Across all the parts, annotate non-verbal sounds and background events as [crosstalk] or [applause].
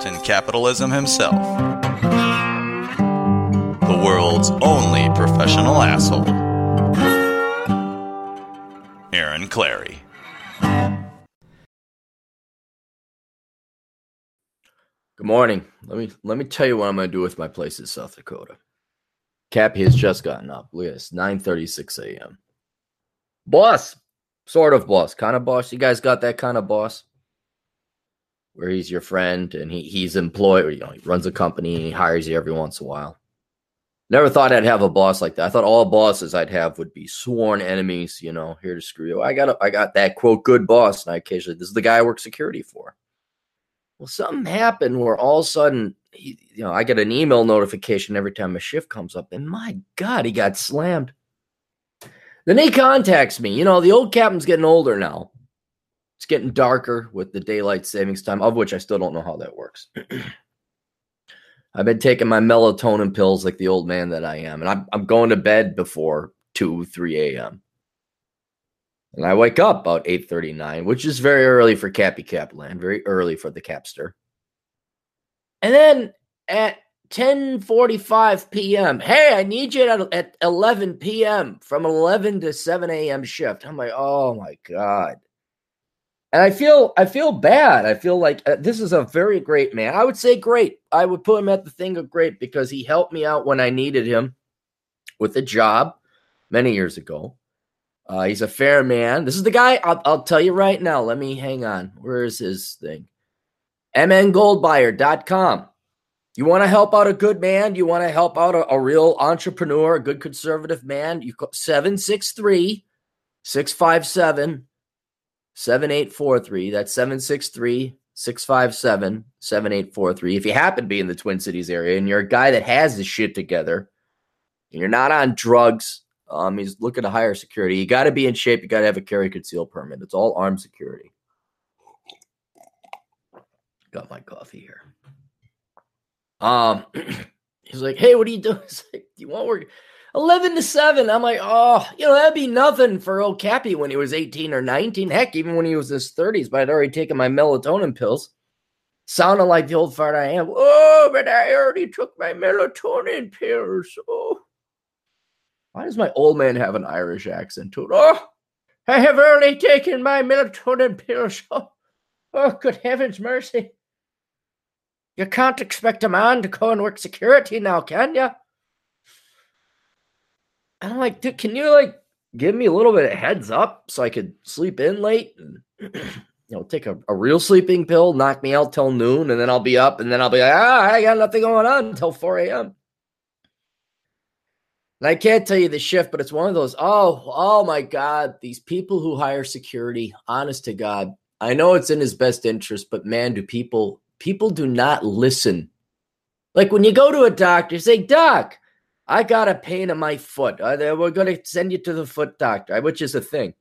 Captain Capitalism himself, the world's only professional asshole, Aaron Clarey. Good morning. Let me let me tell you what I'm gonna do with my place in South Dakota. Cappy has just gotten up. Look at this, 9:36 a.m. Boss, sort of boss, kind of boss. You guys got that kind of boss where he's your friend and he he's employed, you know, he runs a company and he hires you every once in a while. Never thought I'd have a boss like that. I thought all bosses I'd have would be sworn enemies, you know, here to screw you. I got a, I got that quote good boss, and I occasionally this is the guy I work security for. Well, something happened where all of a sudden, he, you know, I get an email notification every time a shift comes up, and my God, he got slammed. Then he contacts me. You know, the old captain's getting older now. It's getting darker with the daylight savings time, of which I still don't know how that works. [clears throat] I've been taking my melatonin pills like the old man that I am, and I'm, I'm going to bed before 2, 3 a.m. And I wake up about 8:39, which is very early for Cappy Capland, very early for the Capster. And then at 10:45 p.m., hey, I need you at, at 11 p.m. from 11 to 7 a.m. shift. I'm like, oh my god. And I feel I feel bad. I feel like uh, this is a very great man. I would say great. I would put him at the thing of great because he helped me out when I needed him with a job many years ago. Uh, he's a fair man. This is the guy. I'll, I'll tell you right now. Let me hang on. Where is his thing? mngoldbuyer.com. You want to help out a good man? You want to help out a, a real entrepreneur, a good conservative man? You call 763 657 7843. That's 763 657 7843. If you happen to be in the Twin Cities area and you're a guy that has his shit together and you're not on drugs, um, he's looking to hire security. You got to be in shape. You got to have a carry conceal permit. It's all armed security. Got my coffee here. Um, [clears throat] he's like, "Hey, what are you doing?" [laughs] Like, "Do you want work?" Eleven to seven. I'm like, "Oh, you know that'd be nothing for old Cappy when he was 18 or 19. Heck, even when he was in his 30s. But I'd already taken my melatonin pills. Sounded like the old fart I am. Oh, but I already took my melatonin pills. Oh." Why does my old man have an Irish accent to it? Oh, I have already taken my melatonin pills. Oh, oh, good heavens mercy. You can't expect a man to go and work security now, can you? And I'm like, dude, can you like give me a little bit of heads up so I could sleep in late and [clears throat] you know take a, a real sleeping pill, knock me out till noon, and then I'll be up, and then I'll be like, ah, I got nothing going on until 4 a.m. And I can't tell you the shift, but it's one of those. Oh, oh my God. These people who hire security, honest to God, I know it's in his best interest, but man, do people people do not listen. Like when you go to a doctor, say, Doc, I got a pain in my foot. Uh, we're going to send you to the foot doctor, which is a thing.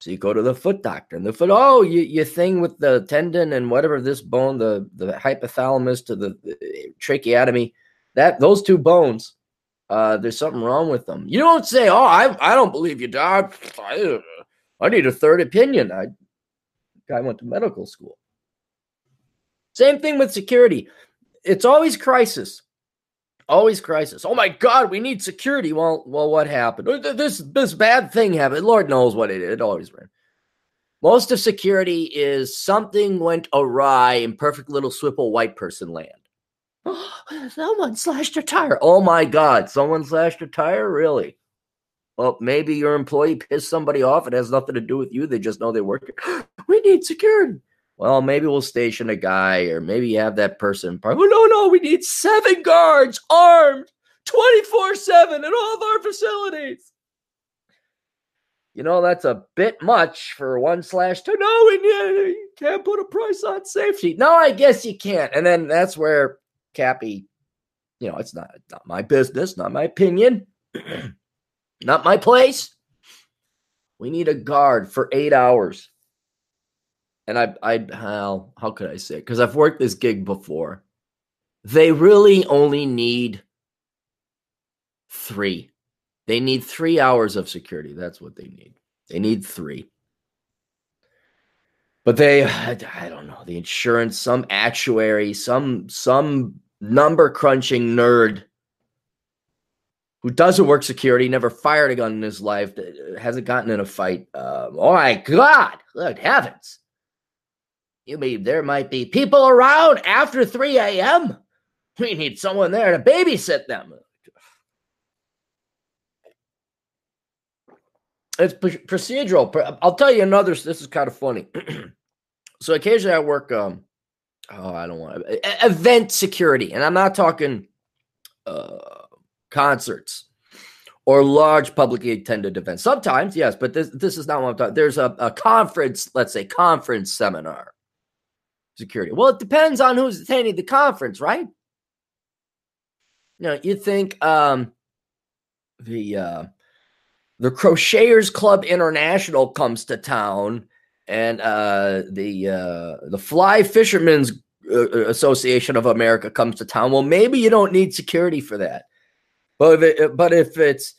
So you go to the foot doctor, and the foot, oh, you, your thing with the tendon and whatever this bone, the, the hypothalamus to the, the tracheotomy, that those two bones uh, there's something wrong with them. You don't say, "Oh, I I don't believe you, Doc. I, I need a third opinion." I guy went to medical school. Same thing with security. It's always crisis. Always crisis. Oh my God, we need security. Well, well, what happened? This this bad thing happened. Lord knows what it is. It always ran. Most of security is something went awry in perfect little Swipple white person land. Oh, [gasps] someone slashed a tire. Oh my God, someone slashed a tire? Really? Well, maybe your employee pissed somebody off. It has nothing to do with you. They just know they work. [gasps] we need security. Well, maybe we'll station a guy, or maybe have that person. Oh, no, no, we need seven guards armed 24 7 in all of our facilities. you know, that's a bit much for one slash two. No, and you can't put a price on safety. No, I guess you can't. And then that's where Cappy, you know, it's not, not my business, not my opinion, [clears throat] not my place. We need a guard for eight hours. And I, I, how, how could I say? Because I've worked this gig before. They really only need three. They need three hours of security. That's what they need. They need three. But they, [sighs] I don't know, the insurance, some actuary, some some number crunching nerd who doesn't work security, never fired a gun in his life, hasn't gotten in a fight. Um, oh my God, good heavens. You mean there might be people around after 3 a.m.? We need someone there to babysit them. It's procedural. I'll tell you another. This is kind of funny. [clears throat] so occasionally I work. Um, oh, I don't want event security, and I'm not talking uh, concerts or large publicly attended events. Sometimes, yes, but this this is not what I'm talking. There's a, a conference, let's say conference seminar security. Well, it depends on who's attending the conference, right? You know, you think um, the uh, the Crocheters Club International comes to town, and uh, the uh, the Fly Fishermen's uh, uh, Association of America comes to town. Well, maybe you don't need security for that, but if it, but if it's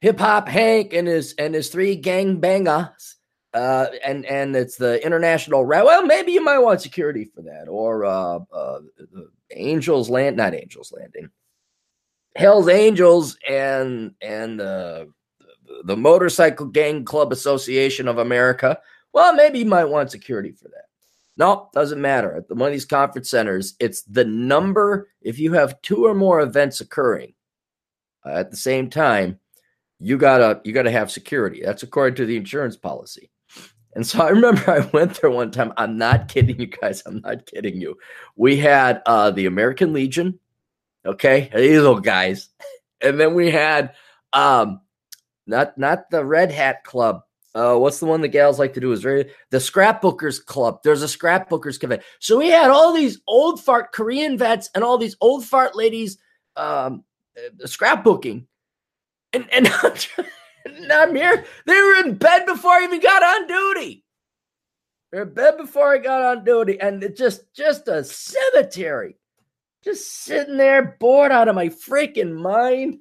Hip Hop Hank and his and his three gang bangers, uh, and and it's the international route. Well, maybe you might want security for that, or uh, uh, Angels Land, not Angels Landing, Hell's Angels, and and uh, the Motorcycle Gang Club Association of America. Well, maybe you might want security for that. No, doesn't matter. At one of these conference centers, it's the number. If you have two or more events occurring uh, at the same time, you gotta you gotta have security. That's according to the insurance policy. And so I [laughs] remember I went there one time. I'm not kidding you guys. I'm not kidding you. We had uh, the American Legion. Okay, these little guys, [laughs] and then we had um, not not the Red Hat Club. Uh, what's the one the gals like to do? Is very the Scrapbookers Club. There's a Scrapbookers convention. So we had all these old fart Korean vets and all these old fart ladies um, uh, scrapbooking, and and [laughs] I'm here. They were in bed before I even got on duty. They're in bed before I got on duty, and it's just just a cemetery. Just sitting there, bored out of my freaking mind.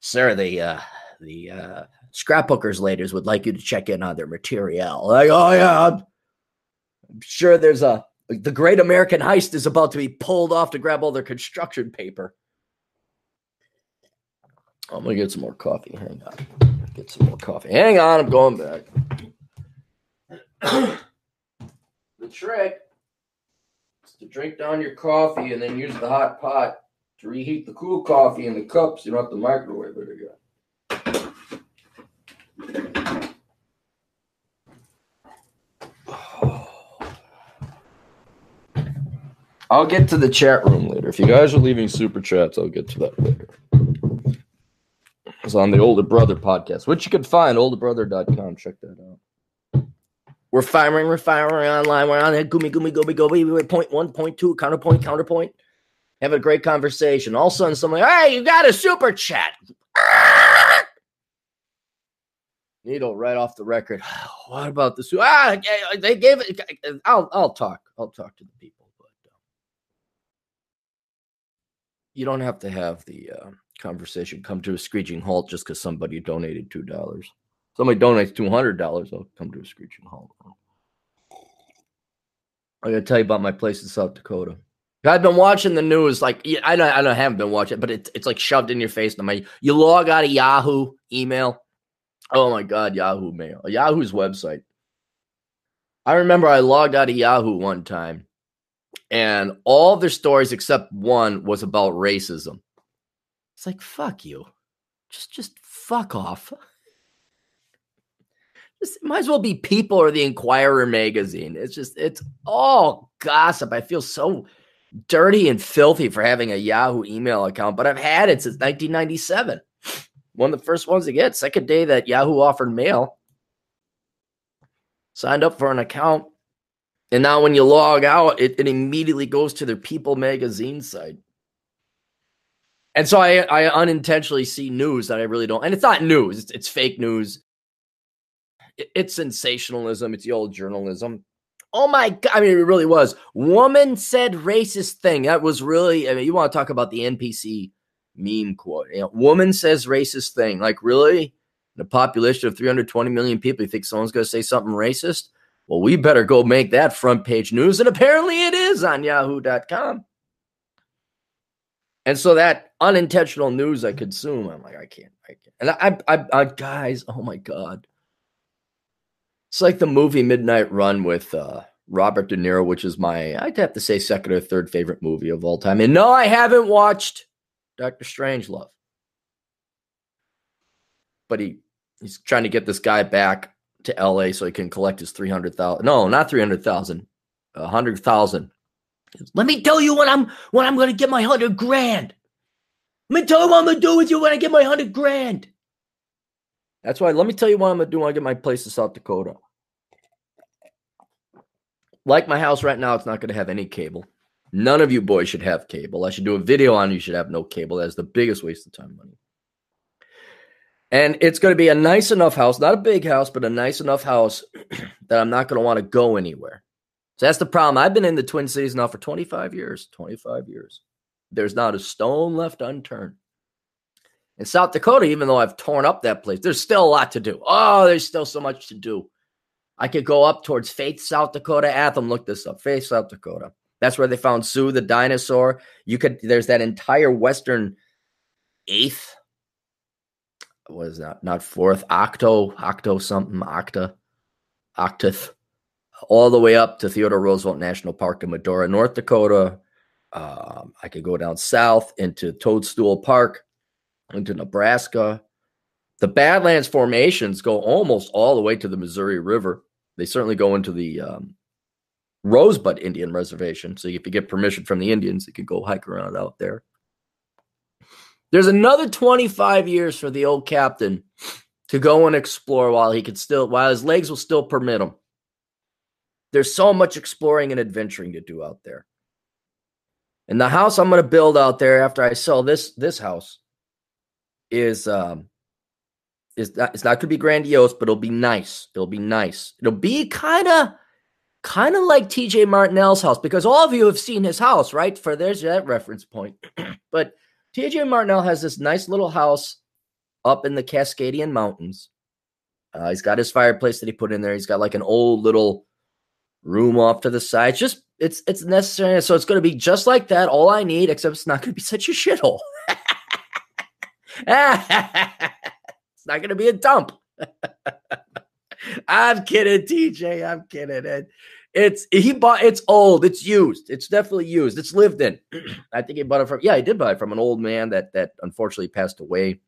Sir, the uh, the uh, scrapbookers ladies would like you to check in on their material. Like, oh yeah, I'm, I'm sure there's a the Great American Heist is about to be pulled off to grab all their construction paper. I'm gonna get some more coffee. Hang on, get some more coffee. Hang on, I'm going back. [coughs] the trick is to drink down your coffee and then use the hot pot to reheat the cool coffee in the cups. You don't have to microwave it again. I'll get to the chat room later. If you guys are leaving super chats, I'll get to that later. It's on the Older Brother podcast, which you can find olderbrother.com. Check that out. We're firing, we're firing online. We're on it. Gumi, gumi, gobi, gobi. Point one, point two, counterpoint, counterpoint. Have a great conversation. All of a sudden, someone, hey, you got a super chat. [sighs] Needle right off the record. [sighs] What about the ah? They gave it. I'll I'll talk. I'll talk to the people, but um, you don't have to have the uh, conversation come to a screeching halt just because somebody donated two dollars. Somebody donates two hundred dollars, I'll come to a screeching halt. I gotta tell you about my place in South Dakota. I've been watching the news, like I know I don't haven't been watching, but it's it's like shoved in your face. My you log out of Yahoo email, Oh my God, Yahoo Mail, Yahoo's website. I remember I logged out of Yahoo one time, and all their stories except one was about racism. It's like fuck you, just just fuck off. [laughs] Just might as well be People or the Inquirer magazine. It's just it's all gossip. I feel so dirty and filthy for having a Yahoo email account, but I've had it since 1997. [laughs] One of the first ones to get. Second day that Yahoo offered mail. Signed up for an account. And now when you log out, it, it immediately goes to their People magazine site. And so I, I unintentionally see news that I really don't. And it's not news, it's, it's fake news. It, it's sensationalism. It's the old journalism. Oh my God. I mean, it really was. Woman said racist thing. That was really, I mean, you want to talk about the NPC meme quote. You know, woman says racist thing. Like, really? The population of 320 million people, you think someone's going to say something racist? Well, we better go make that front page news. And apparently it is on yahoo.com. And so that unintentional news I consume, I'm like, I can't, I can't. And I, I, I, guys, oh my God. It's like the movie Midnight Run with uh, Robert De Niro, which is my, I'd have to say, second or third favorite movie of all time. And no, I haven't watched Doctor Strangelove. But he he's trying to get this guy back to LA so he can collect his 300,000. No, not 300,000. A 100,000. Let me tell you when I'm when I'm going to get my 100 grand. Let me tell you what I'm to do with you when I get my 100 grand. That's why let me tell you what I'm to do when I get my place in South Dakota. Like my house right now, it's not to have any cable. None of you boys should have cable. I should do a video on you should have no cable. That's the biggest waste of time money. And it's going to be a nice enough house, not a big house, but a nice enough house [clears throat] that I'm not going to want to go anywhere. So that's the problem. I've been in the Twin Cities now for 25 years. 25 years. There's not a stone left unturned. In South Dakota, even though I've torn up that place, there's still a lot to do. Oh, there's still so much to do. I could go up towards Faith, South Dakota. Atham, look this up. Faith, South Dakota. That's where they found Sue the dinosaur. You could there's that entire western eighth. What is that? Not fourth, octo, octo something, octa, octith, all the way up to Theodore Roosevelt National Park in Medora, North Dakota. Um, I could go down south into Toadstool Park, into Nebraska. The Badlands formations go almost all the way to the Missouri River. They certainly go into the um, Rosebud Indian Reservation. So if you get permission from the Indians, you could go hike around out there. There's another 25 years for the old captain to go and explore while he could still, while his legs will still permit him. There's so much exploring and adventuring to do out there. And the house I'm going to build out there after I sell this this house is um is not, it's not going to be grandiose, but it'll be nice. It'll be nice. It'll be kind of kind of like TJ Martinell's house, because all of you have seen his house, right? For there's that reference point. [clears throat] but TJ Martinell has this nice little house up in the Cascadian Mountains. Uh, he's got his fireplace that he put in there. He's got like an old little room off to the side. It's just it's it's necessary. So it's going to be just like that. All I need, except it's not going to be [laughs] such a shithole. [laughs] it's not going to be a dump. [laughs] I'm kidding, TJ. I'm kidding. And it's he bought it's old, it's used, it's definitely used, it's lived in. [clears throat] I think he bought it from yeah, he did buy it from an old man that that unfortunately passed away.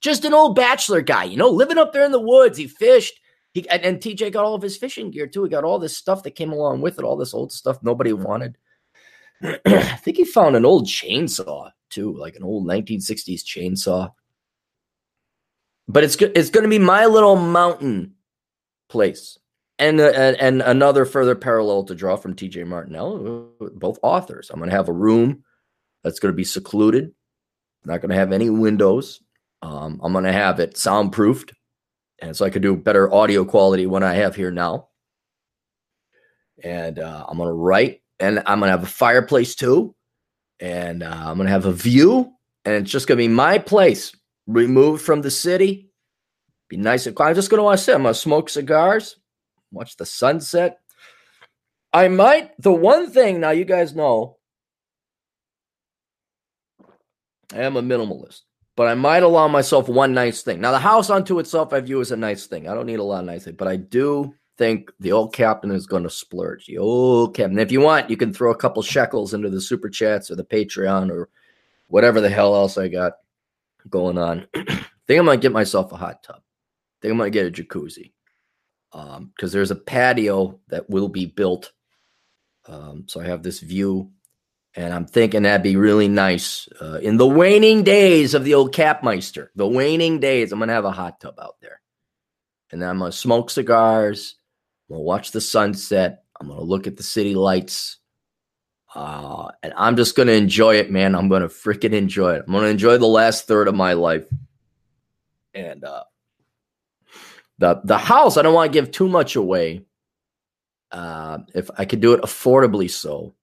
Just an old bachelor guy, you know, living up there in the woods. He fished. He and, and TJ got all of his fishing gear too. He got all this stuff that came along with it, all this old stuff nobody wanted. [clears throat] I think he found an old chainsaw too, like an old 1960s chainsaw. But it's it's going to be my little mountain place, and uh, and another further parallel to draw from T.J. Martinell, both authors. I'm going to have a room that's going to be secluded, not going to have any windows. Um, I'm going to have it soundproofed, and so I could do better audio quality when I have here now. And uh, I'm going to write, and I'm going to have a fireplace too, and uh, I'm going to have a view, and it's just going to be my place removed from the city. Be nice and quiet. I'm just going to want to sit. I'm going to smoke cigars, watch the sunset. I might, the one thing now you guys know, I am a minimalist, but I might allow myself one nice thing. Now, the house unto itself, I view as a nice thing. I don't need a lot of nice things, but I do think the old captain is going to splurge. The old captain. If you want, you can throw a couple shekels into the super chats or the Patreon or whatever the hell else I got going on. [clears throat] think I'm gonna get myself a hot tub. think I'm gonna get a jacuzzi. Um, because there's a patio that will be built. Um, so I have this view And I'm thinking that'd be really nice uh, in the waning days of the old Capmeister. The waning days, I'm gonna have a hot tub out there, and then I'm gonna smoke cigars. I'm gonna watch the sunset. I'm gonna look at the city lights, uh, and I'm just gonna enjoy it, man. I'm gonna freaking enjoy it. I'm gonna enjoy the last third of my life, and uh, the the house. I don't want to give too much away. Uh, if I could do it affordably, so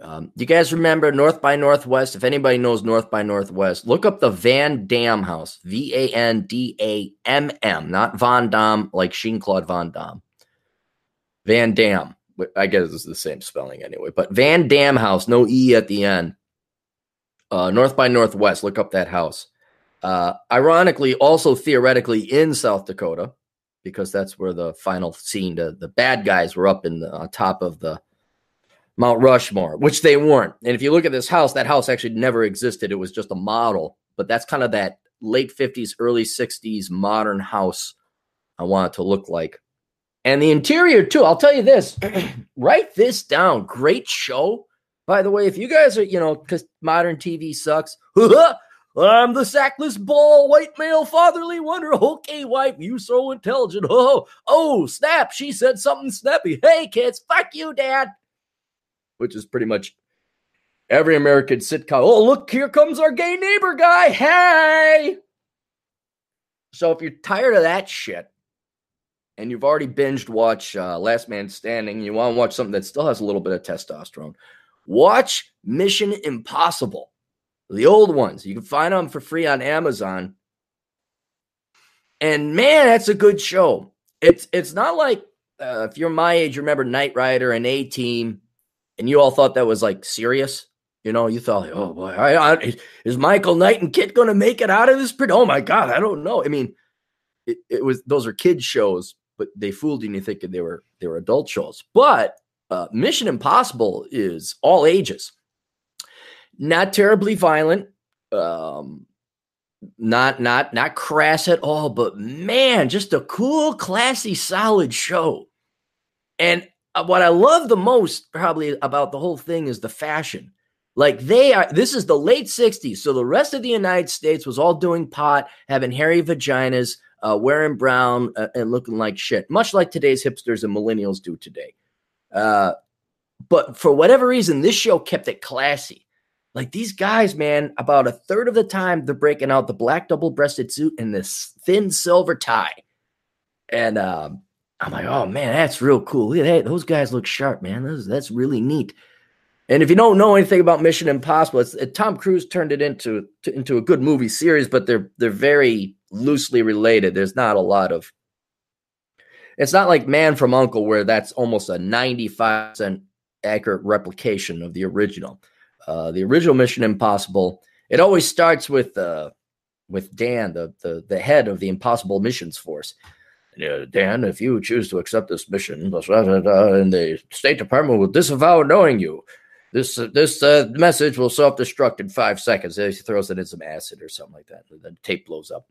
um, you guys remember North by Northwest? If anybody knows North by Northwest, look up the Van Dam House. V A N D A M M, not Von Dam like Jean Claude Van Damme. Van Dam. I guess it's the same spelling anyway, but Van Dam House, no E at the end. Uh, North by Northwest, look up that house. Uh, ironically, also theoretically in South Dakota, because that's where the final scene, the, the bad guys were up in the, on top of the Mount Rushmore, which they weren't. And if you look at this house, that house actually never existed. It was just a model, but that's kind of that late 50s, early 60s modern house I want it to look like. And the interior, too. I'll tell you this [clears throat] write this down. Great show. By the way, if you guys are, you know, because modern TV sucks, [laughs] I'm the sackless ball, white male, fatherly wonder. Okay, wife, you so intelligent. [laughs] Oh, oh, snap. She said something snappy. Hey, kids, fuck you, dad which is pretty much every American sitcom. Oh, look, here comes our gay neighbor guy. Hey. So if you're tired of that shit and you've already binged watch uh, Last Man Standing, you want to watch something that still has a little bit of testosterone, watch Mission Impossible. The old ones. You can find them for free on Amazon. And man, that's a good show. It's it's not like uh, if you're my age, remember Knight Rider and A Team and you all thought that was like serious. You know, you thought, oh boy, I, I, is Michael Knight and KITT going to make it out of this? Oh my God, I don't know. I mean, it, it, was those are kids shows, but they fooled you into thinking they were they were adult shows. But uh, Mission Impossible is all ages, not terribly violent, um, not not not crass at all, but man, just a cool, classy, solid show. And what I love the most probably about the whole thing is the fashion. Like they are, this is the late 60s. So the rest of the United States was all doing pot, having hairy vaginas, uh, wearing brown, uh, and looking like shit, much like today's hipsters and millennials do today. Uh, but for whatever reason, this show kept it classy. Like these guys, man, about a third of the time, they're breaking out the black double breasted suit and this thin silver tie. And um, I'm like, oh man, that's real cool. Look at that. Those guys look sharp, man. That's, that's really neat. And if you don't know anything about Mission Impossible, it's, it, Tom Cruise turned it into to, into a good movie series, but they're they're very loosely related. There's not a lot of. It's not like Man from Uncle, where that's almost a 95 percent accurate replication of the original. Uh, the original Mission Impossible. It always starts with uh, with Dan, the, the the head of the Impossible Missions Force, Dan, if you choose to accept this mission, and the State Department will disavow knowing you. This uh, this uh, message will self destruct in five seconds. He throws it in some acid or something like that. And the tape blows up,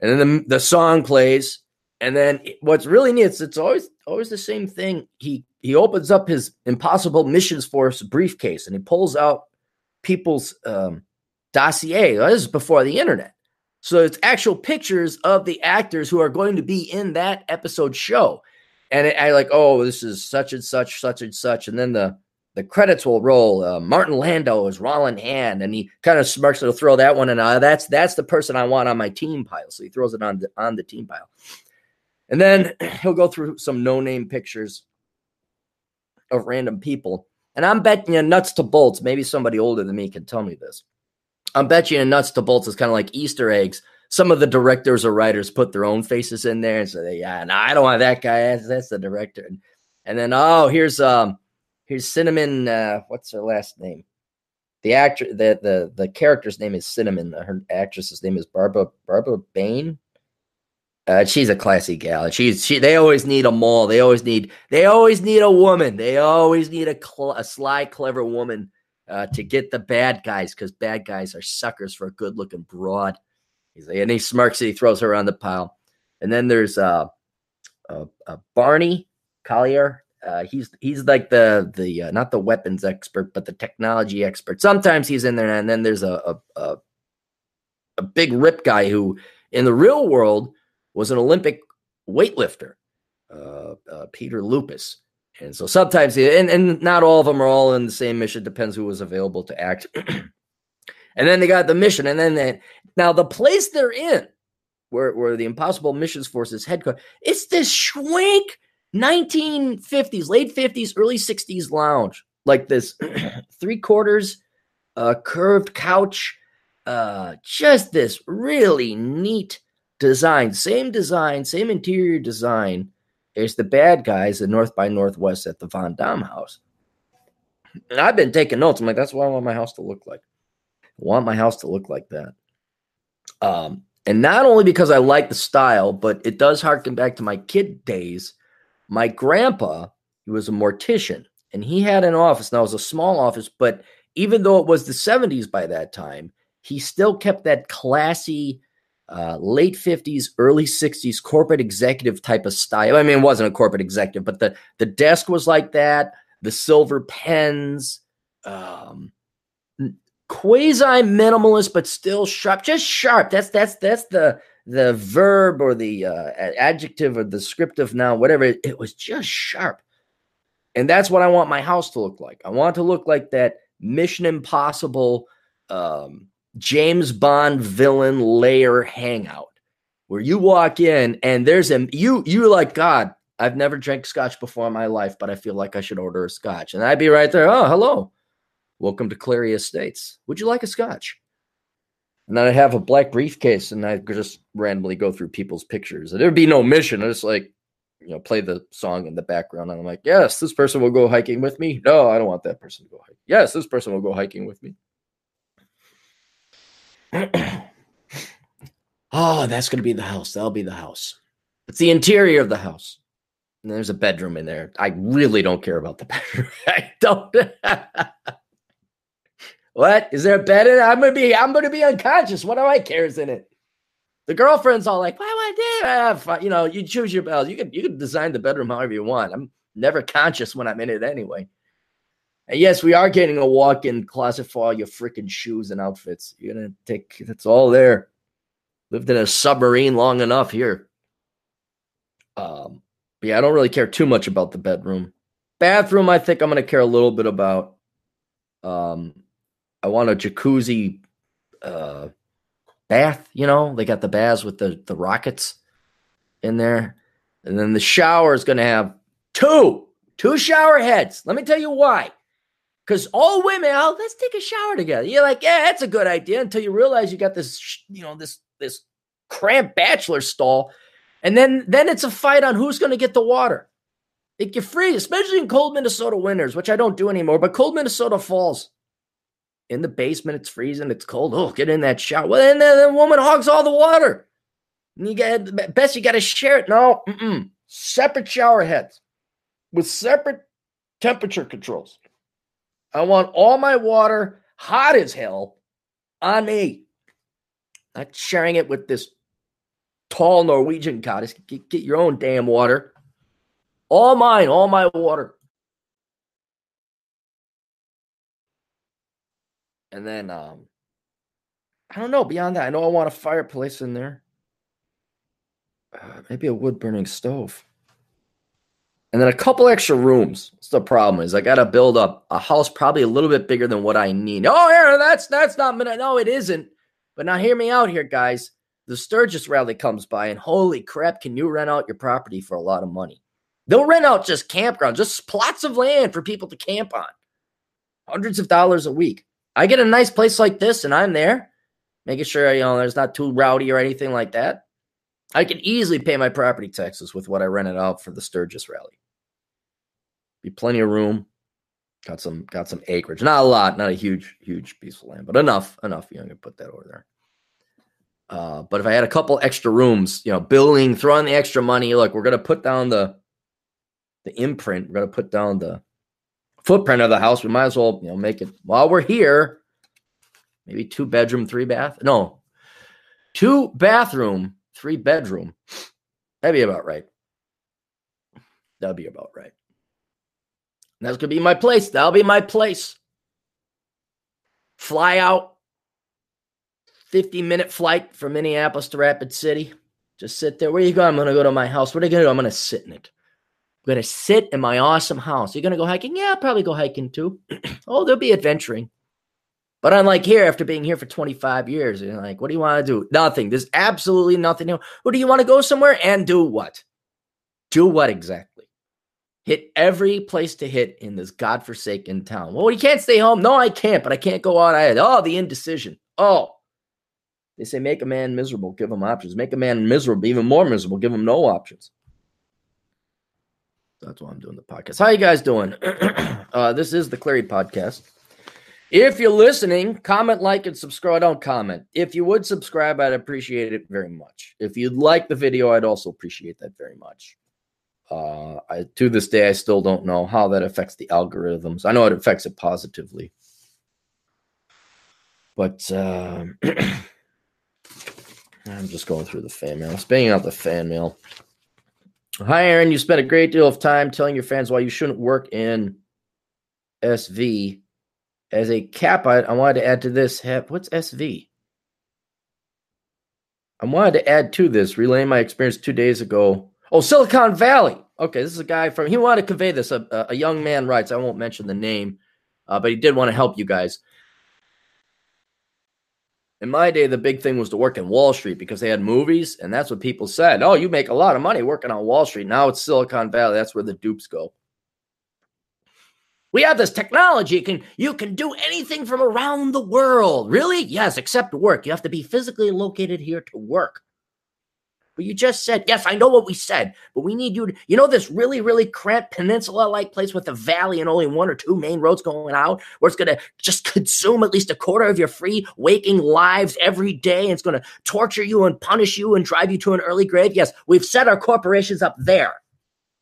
and then the, the song plays. And then what's really neat is it's always always the same thing. He he opens up his Impossible Missions Force briefcase and he pulls out people's um, dossier. This is before the internet. So it's actual pictures of the actors who are going to be in that episode show. And I like, oh, this is such and such, such and such. And then the the credits will roll. Uh, Martin Landau is Rollin Hand, and he kind of smirks. He'll throw that one, and uh, that's that's the person I want on my team pile. So he throws it on the, on the team pile, and then [clears throat] he'll go through some no name pictures of random people. And I'm betting you nuts to bolts. Maybe somebody older than me can tell me this. I'm bet you nuts to bolts is kind of like Easter eggs. Some of the directors or writers put their own faces in there and say, "Yeah, no, I don't want that guy. That's, that's the director." And, and, then, oh, here's um, here's Cinnamon. Uh, what's her last name? The actor, the the the character's name is Cinnamon. Her actress's name is Barbara Barbara Bain. Uh, she's a classy gal. She's she. They always need a mole. They always need. They always need a woman. They always need a, cl- a sly, clever woman uh, to get the bad guys because bad guys are suckers for a good looking broad. He's like, and he smirks and he throws her on the pile. And then there's uh, uh, uh Barney Collier. Uh, he's he's like the the uh, not the weapons expert, but the technology expert. Sometimes he's in there, and then there's a a, a, a big rip guy who, in the real world, was an Olympic weightlifter, uh, uh, Peter Lupus. And so sometimes, and, and not all of them are all in the same mission. Depends who was available to act. [clears throat] and then they got the mission, and then they, now the place they're in, where where the Impossible Missions Force is headquarters, it's this schwank 1950s, late 50s, early 60s lounge, like this [clears throat] three quarters uh, curved couch, uh, just this really neat design, same design, same interior design as the bad guys at North by Northwest at the Von Damme house. And I've been taking notes. I'm like, that's what I want my house to look like. I want my house to look like that. Um, and not only because I like the style, but it does harken back to my kid days. My grandpa, he was a mortician, and he had an office. Now it was a small office, but even though it was the 70s by that time, he still kept that classy uh, late 50s, early 60s corporate executive type of style. I mean, it wasn't a corporate executive, but the, the desk was like that, the silver pens, um, quasi minimalist, but still sharp, just sharp. That's that's that's the the verb or the uh, adjective or the descriptive noun, whatever. It, it was just sharp. And that's what I want my house to look like. I want it to look like that Mission Impossible um, James Bond villain layer hangout where you walk in and there's a you you like God. I've never drank scotch before in my life, but I feel like I should order a scotch. And I'd be right there. Oh, hello. Welcome to Clarey Estates. Would you like a scotch? And then I have a black briefcase and I just randomly go through people's pictures. And there'd be no mission. I just like, you know, play the song in the background. And I'm like, yes, this person will go hiking with me. No, I don't want that person to go hiking. Yes, this person will go hiking with me. Oh, [clears throat] that's going to be the house. That'll be the house. It's the interior of the house. And there's a bedroom in there. I really don't care about the [laughs] bedroom. I don't. [laughs] what is there a bed in it? I'm gonna be. I'm gonna be unconscious. What do I care is in it? The girlfriend's all like, "Why would I do? Ah, you know, you choose your bells. You can you can design the bedroom however you want. I'm never conscious when I'm in it anyway." And yes, we are getting a walk-in closet for all your freaking shoes and outfits. You're gonna take that's all there. Lived in a submarine long enough here. Um, yeah, I don't really care too much about the bedroom. Bathroom, I think I'm gonna care a little bit about. Um, I want a jacuzzi uh bath, you know, they got the baths with the the rockets in there. And then the shower is gonna have two, two shower heads. Let me tell you why. Because all women, oh, let's take a shower together. You're like, yeah, that's a good idea until you realize you got this, you know, this this cramped bachelor stall, and then then it's a fight on who's going to get the water. It get free, especially in cold Minnesota winters, which I don't do anymore. But cold Minnesota falls in the basement, it's freezing, it's cold. Oh, get in that shower. Well, and then the woman hogs all the water. And you get best you got to share it. No, mm-mm. separate shower heads with separate temperature controls. I want all my water hot as hell on me. Not sharing it with this tall Norwegian goddess. Get, get your own damn water. All mine, all my water. And then um I don't know, beyond that, I know I want a fireplace in there. Uh, maybe a wood burning stove and then a couple extra rooms. That's the problem is I got to build up a house probably a little bit bigger than what I need. Oh, yeah, that's that's not no, it isn't. But now hear me out here, guys. The Sturgis rally comes by, and holy crap, can you rent out your property for a lot of money? They'll rent out just campgrounds, just plots of land for people to camp on. Hundreds of dollars a week. I get a nice place like this, and I'm there, making sure you know there's not too rowdy or anything like that. I can easily pay my property taxes with what I rented out for the Sturgis rally. Be plenty of room. Got some got some acreage. Not a lot, not a huge, huge piece of land, but enough, enough. You know, to put that over there. Uh, but if I had a couple extra rooms, you know, building, throwing the extra money, look, we're gonna put down the the imprint, we're gonna put down the footprint of the house. We might as well, you know, make it while we're here. Maybe two bedroom, three bath. No, two bathroom, three bedroom. That'd be about right. That'd be about right. That's going to be my place. That'll be my place. Fly out, 50 minute flight from Minneapolis to Rapid City. Just sit there. Where are you going? I'm going to go to my house. What are you going to do? I'm going to sit in it. I'm going to sit in my awesome house. You're going to go hiking? Yeah, I'll probably go hiking too. [clears throat] oh, there'll be adventuring. But unlike here, after being here for 25 years, you're like, what do you want to do? Nothing. There's absolutely nothing new. What do you want to go somewhere and do what? Do what exactly? Hit every place to hit in this godforsaken town. Well, you can't stay home. No, I can't, but I can't go out. I had, oh, the indecision. Oh, they say make a man miserable, give him options. Make a man miserable, even more miserable, give him no options. That's why I'm doing the podcast. How you guys doing? [clears throat] uh, this is the Clarey podcast. If you're listening, comment, like, and subscribe. Don't comment. If you would subscribe, I'd appreciate it very much. If you'd like the video, I'd also appreciate that very much. Uh, I, to this day, I still don't know how that affects the algorithms. I know it affects it positively, but uh, [clears throat] I'm just going through the fan mail. I'm out the fan mail. Hi, Aaron. You spent a great deal of time telling your fans why you shouldn't work in SV as a cap, I, wanted to add to this. What's SV? I wanted to add to this, relaying my experience two days ago. Oh, Silicon Valley. Okay, this is a guy from, he wanted to convey this. A, a young man writes, I won't mention the name, uh, but he did want to help you guys. In my day, the big thing was to work in Wall Street because they had movies, and that's what people said. Oh, you make a lot of money working on Wall Street. Now it's Silicon Valley. That's where the dupes go. We have this technology. You can you can do anything from around the world. Really? Yes, except work. You have to be physically located here to work. You just said, yes, I know what we said, but we need you to, you know, this really, really cramped peninsula like place with a valley and only one or two main roads going out, where it's going to just consume at least a quarter of your free waking lives every day. And it's going to torture you and punish you and drive you to an early grave. Yes, we've set our corporations up there.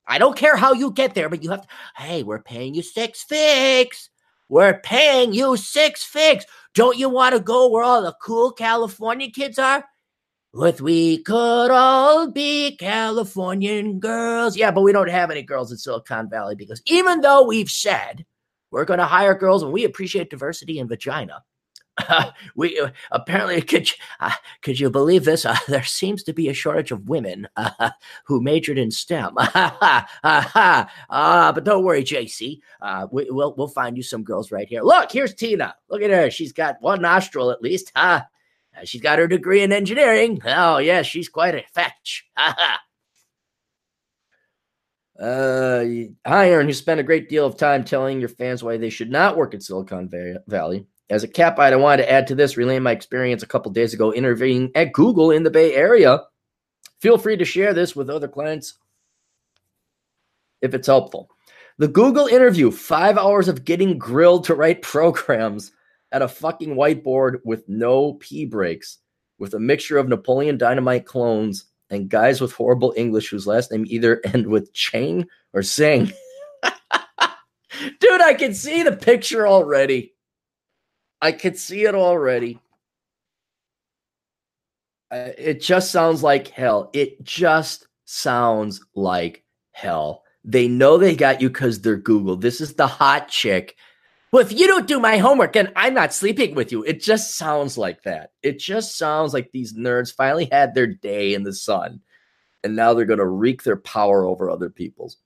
I don't care how you get there, but you have to, hey, we're paying you six figs. We're paying you six figs. Don't you want to go where all the cool California kids are? With we could all be Californian girls. Yeah, but we don't have any girls in Silicon Valley because even though we've said we're going to hire girls and we appreciate diversity in vagina, uh, [laughs] we uh, apparently could uh, could you believe this? Uh, there seems to be a shortage of women uh, who majored in STEM. [laughs] uh, but don't worry, JC. we, will we'll find you some girls right here. Look, here's Tina. Look at her. She's got one nostril at least. Huh? she's got her degree in engineering. Oh yes, she's quite a fetch. Uh, hi, Aaron, who spent a great deal of time telling your fans why they should not work at Silicon Valley. As a cap I wanted to add to this, relaying my experience a couple days ago interviewing at Google in the Bay Area. Feel free to share this with other clients if it's helpful. The Google interview, five hours of getting grilled to write [laughs] programs at a fucking whiteboard with no P breaks, with a mixture of Napoleon Dynamite clones and guys with horrible English whose last name either [laughs] end with Chang or Sing. [laughs] Dude, I can see the picture already. I could see it already. Uh, it just sounds like hell. It just sounds like hell. They know they got you because they're Google. This is the hot chick. Well, if you don't do my homework, then I'm not sleeping with you. It just sounds like that. It just sounds like these nerds finally had their day in the sun, and now they're going to wreak their power over other people's.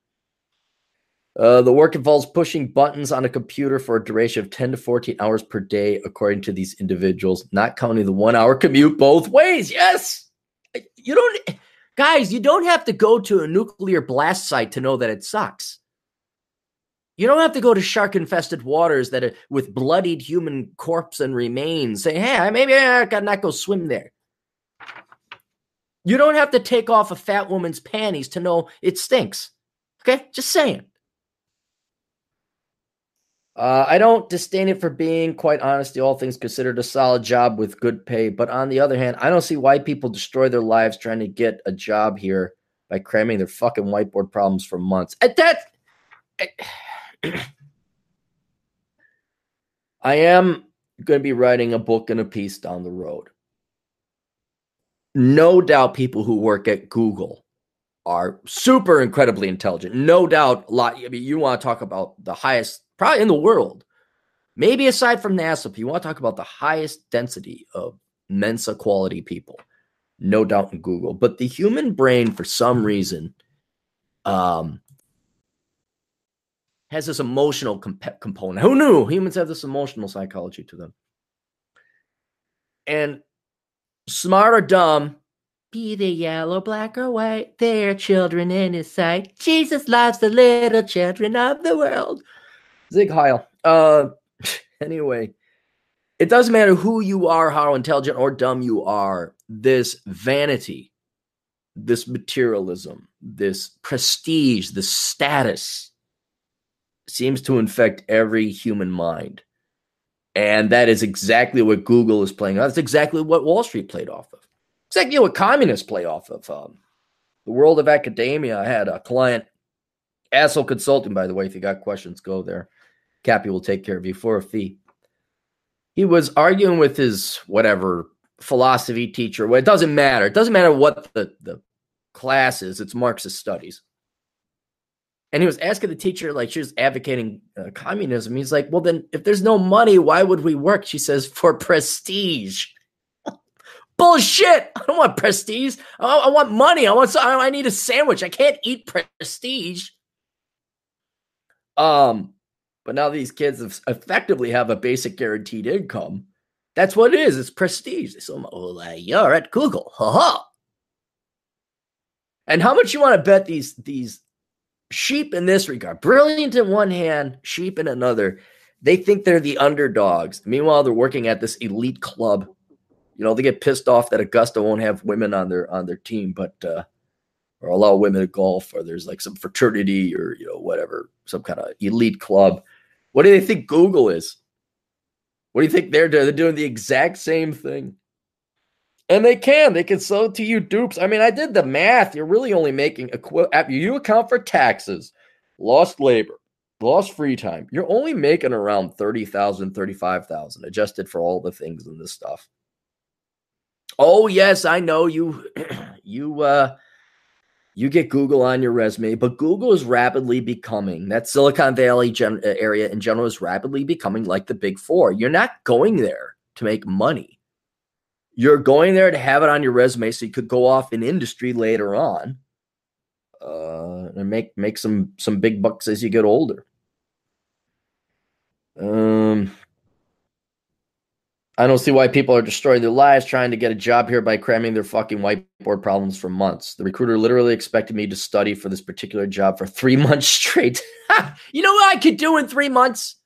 Uh, the work involves pushing buttons on a computer for a duration of 10 to 14 hours per day, according to these individuals, not counting the one hour commute both ways. Yes. You don't, guys, you don't have to go to a nuclear blast site to know that it sucks. You don't have to go to shark infested waters that are with bloodied human corpse and remains. Say, hey, maybe I can not go swim there. You don't have to take off a fat woman's panties to know it stinks. Okay, just saying. Uh, I don't disdain it for being, quite honestly, all things considered, a solid job with good pay. But on the other hand, I don't see why people destroy their lives trying to get a job here by cramming their fucking whiteboard problems for months. And that. I [clears throat] am going to be writing a book and a piece down the road. No doubt people who work at Google are super incredibly intelligent. No doubt, a lot. I mean, you want to talk about the highest, probably in the world, maybe aside from NASA, if you want to talk about the highest density of Mensa quality people, no doubt in Google. But the human brain, for some reason, um, has this emotional comp- component. Who knew humans have this emotional psychology to them? And smart or dumb, be they yellow, black, or white, they're children in his sight. Jesus loves the little children of the world. Sieg Heil. Uh, [laughs] anyway, it doesn't matter who you are, how intelligent or dumb you are, this vanity, this materialism, this prestige, this status seems to infect every human mind. And that is exactly what Google is playing. Off. That's exactly what Wall Street played off of. Exactly what communists play off of. Um, the world of academia. I had a client, Asshole Consulting, by the way. If you got questions, go there. Cappy will take care of you for a fee. He was arguing with his whatever philosophy teacher. Well, it doesn't matter. It doesn't matter what the, the class is, it's Marxist studies and he was asking the teacher like she was advocating uh, communism. He's like well then if there's no money why would we work? She says for prestige. [laughs] Bullshit! I don't want prestige. I, I want money. I want I need a sandwich. I can't eat prestige. Um but now these kids effectively have a basic guaranteed income. That's what it is. It's prestige. So well, uh, you're at google. Ha ha and how much you want to bet these these sheep in this regard, brilliant in one hand, sheep in another. They think they're the underdogs. Meanwhile, they're working at this elite club. You know, they get pissed off that Augusta won't have women on their on their team, but uh, or allow women to golf, or there's like some fraternity or you know whatever, some kind of elite club. What do they think Google is? What do you think they're doing? They're doing the exact same thing. And they can. They can sell it to you dupes. I mean, I did the math. You're really only making a you account for taxes, lost labor, lost free time. You're only making around 30,000, 35,000 adjusted for all the things in this stuff. Oh, yes, I know you [clears throat] you uh you get Google on your resume, but Google is rapidly becoming that Silicon Valley gen- area in general is rapidly becoming like the big 4. You're not going there to make money you're going there to have it on your resume so you could go off in industry later on uh, and make make some some big bucks as you get older. Um, I don't see why people are destroying their lives trying to get a job here by cramming their fucking whiteboard problems for months. The recruiter literally expected me to study for this particular job for three [laughs] months straight. [laughs] you know what I could do in three months?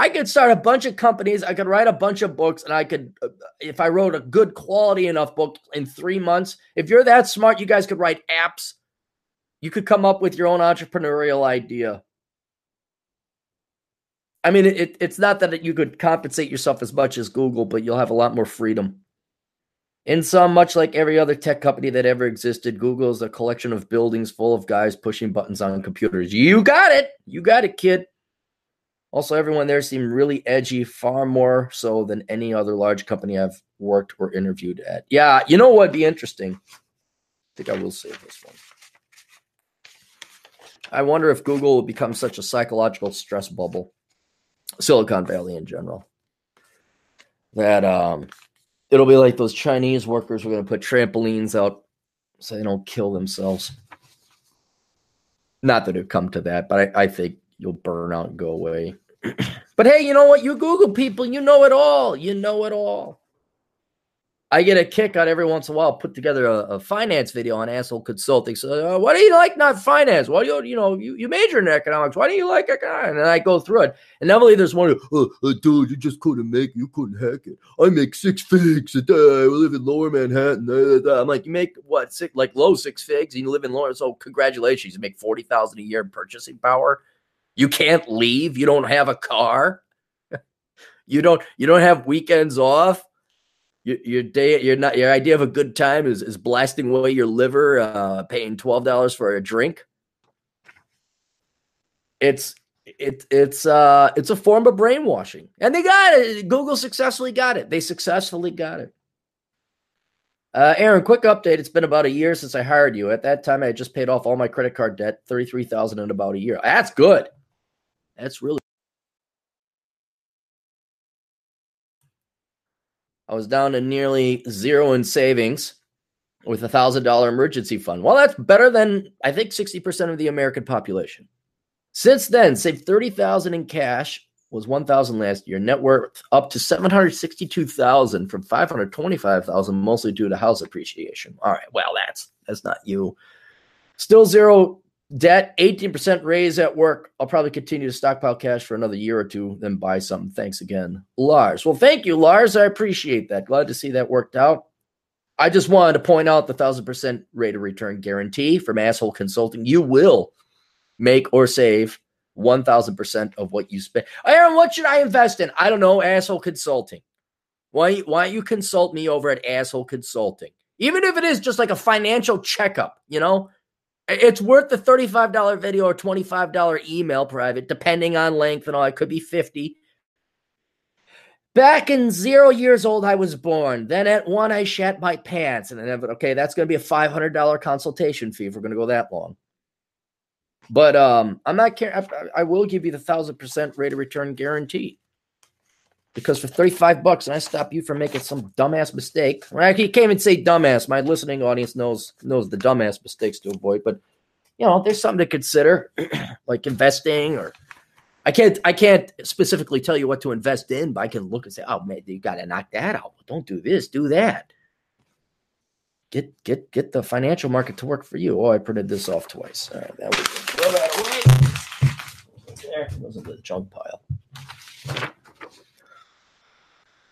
I could start a bunch of companies. I could write a bunch of books, and I could, uh, if I wrote a good quality enough book in three months, if you're that smart, you guys could write apps. You could come up with your own entrepreneurial idea. I mean, it, it's not that you could compensate yourself as much as Google, but you'll have a lot more freedom. In some, much like every other tech company that ever existed, Google is a collection of buildings full of guys pushing buttons on computers. You got it. You got it, kid. Also, everyone there seemed really edgy, far more so than any other large company I've worked or interviewed at. Yeah, you know what'd be interesting? I think I will save this one. I wonder if Google will become such a psychological stress bubble, Silicon Valley in general, that um, it'll be like those Chinese workers are going to put trampolines out so they don't kill themselves. Not that it come to that, but I, I think you'll burn out and go away. [clears throat] but hey, you know what? You Google people, you know it all. You know it all. I get a kick out every once in a while, put together a, a finance video on asshole consulting. So, uh, why do you like not finance? Why do you, you know, you, you major in economics? Why do you like economics? And I go through it. And normally there's one, oh, uh, dude, you just couldn't make. You couldn't hack it. I make six figs a day. I live in lower Manhattan. I'm like, you make what, six, like low six figs? And you live in lower. So, congratulations. You make 40000 a year in purchasing power. You can't leave. You don't have a car. you don't you don't have weekends off. Your, your day you're not your idea of a good time is, is blasting away your liver, uh, paying twelve dollars for a drink. It's it, it's uh it's a form of brainwashing and they got it google successfully got it they successfully got it Uh, Aaron, quick update. It's been about a year since I hired you. At that time, I had just paid off all my credit card debt, thirty-three thousand in about a year. That's good. That's really. I was down to nearly zero in savings with a thousand dollar emergency fund. Well, that's better than I think sixty percent of the American population. Since then, saved thirty thousand in cash was 1000 last year net worth up to 762000 from 525000 mostly due to house appreciation all right well that's that's not you still zero debt 18% raise at work. I'll probably continue to stockpile cash for another year or two then buy something. Thanks again lars. Well thank you lars. I appreciate that. Glad to see that worked out. I just wanted to point out the 1000% rate of return guarantee from asshole consulting. You will make or save 1000% of what you spend. Aaron, what should I invest in? I don't know, asshole consulting. Why, why don't you consult me over at asshole consulting? Even if it is just like a financial checkup, you know, it's worth the $35 video or $25 email private, depending on length and all. It could be 50. Back in zero years old, I was born. Then at one, I shat my pants. And then, okay, that's going to be a $500 consultation fee if we're going to go that long. But um, I'm not care. I, I will give you the thousand percent rate of return guarantee because for 35 bucks, and I stop you from making some dumbass mistake. Right? He can't even say dumbass. My listening audience knows knows the dumbass mistakes to avoid. But you know, there's something to consider, [clears throat] like investing or. I can't. I can't specifically tell you what to invest in, but I can look and say, "Oh man, you got to knock that out. Don't do this. Do that." get get get the financial market to work for you. Oh, I printed this off twice. All right, that was throw that away. There it goes into the junk pile.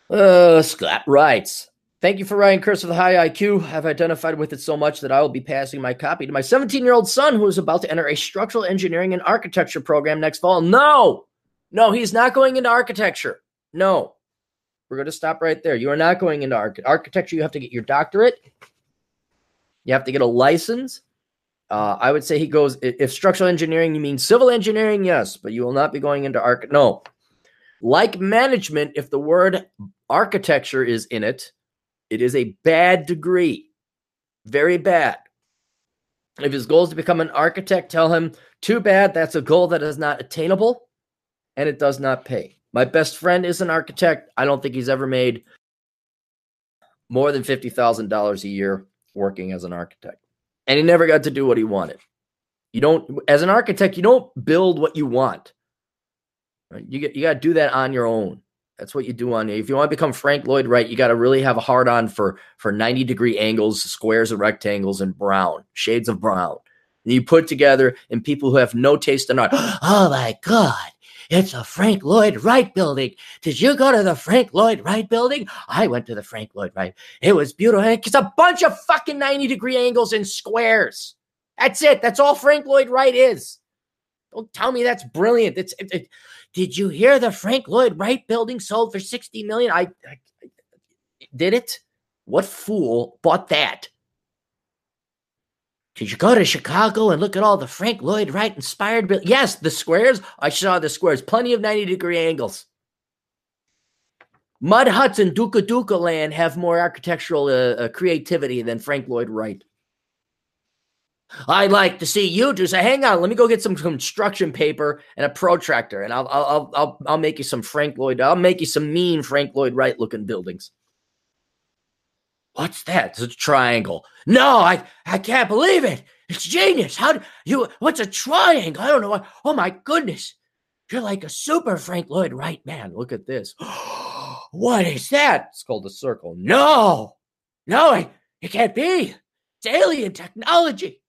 Uh, Scott writes. Thank you for writing Curse of the High IQ. I've identified with it so much that I will be passing my copy to my 17 year old son who is about to enter a structural engineering and architecture program next fall. No, no, he's not going into architecture. No, we're going to stop right there. You are not going into arch- architecture. You have to get your doctorate. You have to get a license. Uh, I would say he goes, if structural engineering, you mean civil engineering, yes, but you will not be going into arch. No. Like management, if the word architecture is in it, it is a bad degree. Very bad. If his goal is to become an architect, tell him, too bad, that's a goal that is not attainable and it does not pay. My best friend is an architect. I don't think he's ever made more than $50,000 a year working as an architect. And he never got to do what he wanted. You don't as an architect, you don't build what you want. Right? You get you got to do that on your own. That's what you do on if you want to become Frank Lloyd Wright, you got to really have a hard on for for 90 degree angles, squares and rectangles and brown, shades of brown. And you put together and people who have no taste in art. [gasps] Oh my god. It's a Frank Lloyd Wright building. Did you go to the Frank Lloyd Wright building? I went to the Frank Lloyd Wright. It was beautiful. It's a bunch of fucking 90 degree angles and squares. That's it. That's all Frank Lloyd Wright is. Don't tell me that's brilliant. It's it, it, did you hear the Frank Lloyd Wright building sold for 60 million? I, I did it? What fool bought that? Did you go to Chicago and look at all the Frank Lloyd Wright inspired? Bill- yes, the squares. I saw the squares. Plenty of 90 degree angles. Mud huts in Duca Duca land have more architectural uh, uh, creativity than Frank Lloyd Wright. I'd like to see you do Say, Hang on, let me go get some construction paper and a protractor, and I'll I'll I'll I'll make you some Frank Lloyd. I'll make you some mean Frank Lloyd Wright looking buildings. What's that? It's a triangle. No, I I can't believe it. It's genius. How do you what's a triangle? I don't know. Oh my goodness. You're like a super Frank Lloyd Wright man. Look at this. [gasps] what is that? It's called a circle. No. No, it, it can't be. It's alien technology.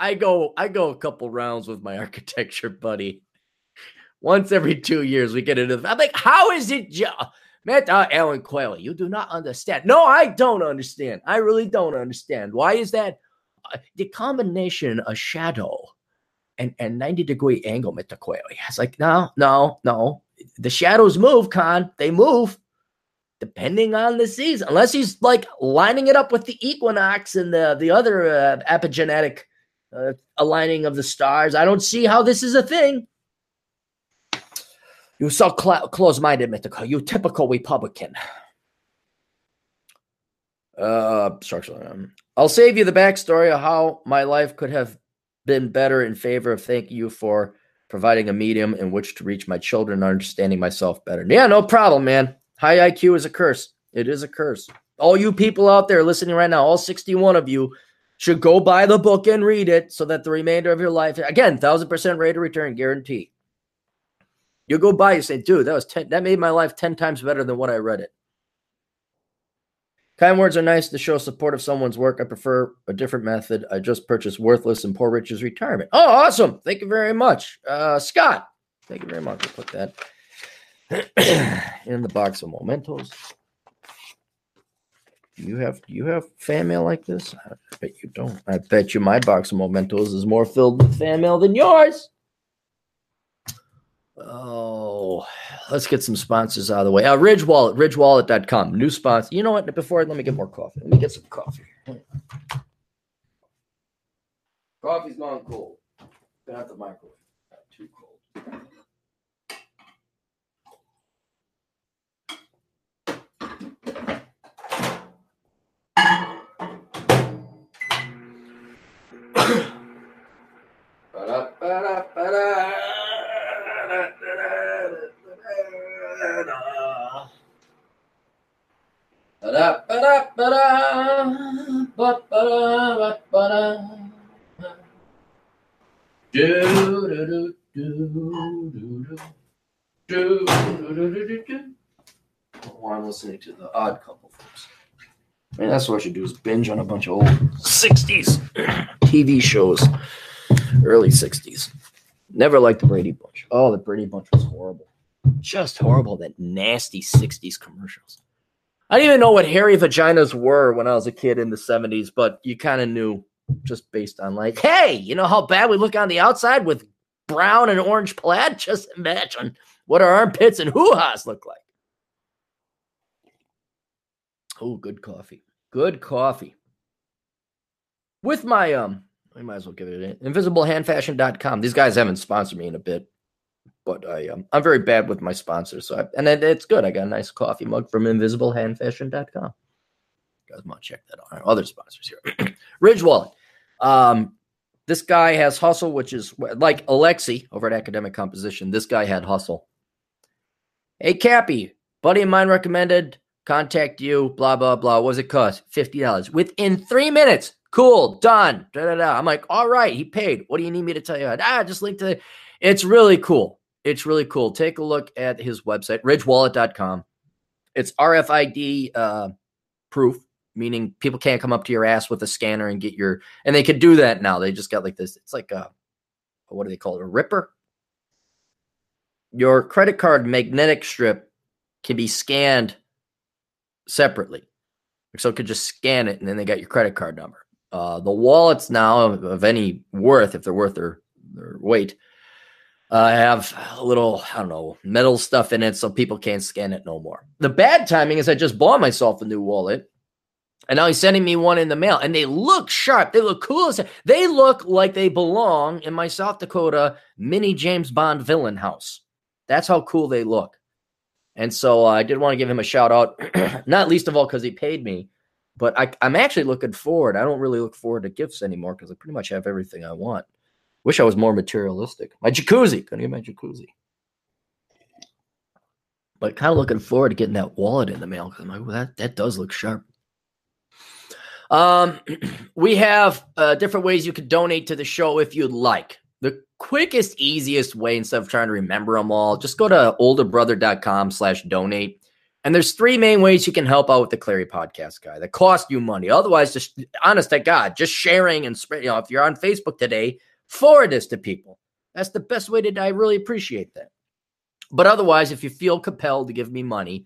I go I go a couple rounds with my [laughs] architecture buddy. Once every two years we get into the, I'm like, how is it? Jo- Meta Alan Quayle, you do not understand. No, I don't understand. I really don't understand. Why is that? Uh, the combination of shadow and, and 90 degree angle, Meta Quayle. It's like, no, no, no. The shadows move, Con. They move depending on the season. Unless he's like lining it up with the equinox and the, the other uh, epigenetic uh, aligning of the stars. I don't see how this is a thing. You're so cl- close-minded, mythical. You typical Republican. Uh. Um, I'll save you the backstory of how my life could have been better in favor of thank you for providing a medium in which to reach my children and understanding myself better. Yeah, no problem, man. High IQ is a curse. It is a curse. All you people out there listening right now, all 61 of you, should go buy the book and read it so that the remainder of your life, again, thousand percent rate of return guarantee. You go buy, you say, dude, that was 10, that made my life 10 times better than what I read it. Kind words are nice to show support of someone's work. I prefer a different method. I just purchased Worthless and Poor Rich's Retirement. Oh, awesome. Thank you very much. Uh, Scott, thank you very much. I'll put that [clears throat] in the box of mementos. You have you have fan mail like this? I bet you don't. I bet you my box of mementos is more filled with fan mail than yours. Oh, let's get some sponsors out of the way. Uh, Ridge Wallet, ridgewallet.com. New sponsor. You know what? Before, let me get more coffee. Let me get some coffee. Coffee's gone cold. Been out the microwave. Not too cold. Oh, I'm listening to the Odd Couple, folks. I mean, that's what I should do is binge on a bunch of old 60s TV shows, early 60s. Never liked the Brady Bunch. Oh, the Brady Bunch was horrible. Just horrible. That nasty 60s commercials. I didn't even know what hairy vaginas were when I was a kid in the 70s, but you kind of knew just based on like, hey, you know how bad we look on the outside with brown and orange plaid? Just imagine what our armpits and hoo-has look like. Oh, good coffee. Good coffee. With my um, I might as well give it an invisiblehandfashion.com. These guys haven't sponsored me in a bit, but I um, I'm very bad with my sponsors. So I, and it, it's good. I got a nice coffee mug from invisiblehandfashion.com. You guys want to check that out. Other sponsors here. [clears throat] Ridge Wallet. Um, this guy has hustle, which is like Alexi over at Academic Composition. This guy had hustle. Hey, Cappy, buddy of mine recommended contact you, blah, blah, blah. What it cost? $50. Within three minutes. Cool, done. Da, da, da. I'm like, all right, he paid. What do you need me to tell you? Ah, just link to It's really cool. It's really cool. Take a look at his website, ridgewallet.com. It's RFID uh, proof, meaning people can't come up to your ass with a scanner and get your, and they could do that now. They just got like this. It's like a, what do they call it? A ripper? Your credit card magnetic strip can be scanned separately. So it could just scan it and then they got your credit card number. Uh, the wallets now of, of, any worth, if they're worth their, their weight, uh, have a little, I don't know, metal stuff in it so people can't scan it no more. The bad timing is I just bought myself a new wallet and now he's sending me one in the mail and they look sharp. They look cool. They look like they belong in my South Dakota mini James Bond villain house. That's how cool they look. And so uh, I did want to give him a shout out, [clears throat] not least of all because he paid me, but I, am actually looking forward. I don't really look forward to gifts anymore because I pretty much have everything I want. Wish I was more materialistic. My jacuzzi, couldn't get my jacuzzi. But kind of looking forward to getting that wallet in the mail because I'm like, well, that, that does look sharp. Um, [clears throat] we have uh, different ways you could donate to the show if you'd like. The quickest, easiest way, instead of trying to remember them all, just go to olderbrother.com slash donate. And there's three main ways you can help out with the Clarey podcast guy that cost you money. Otherwise, just honest to God, just sharing and spread. You know, if you're on Facebook today, forward this to people. That's the best way to. I really appreciate that. But otherwise, if you feel compelled to give me money,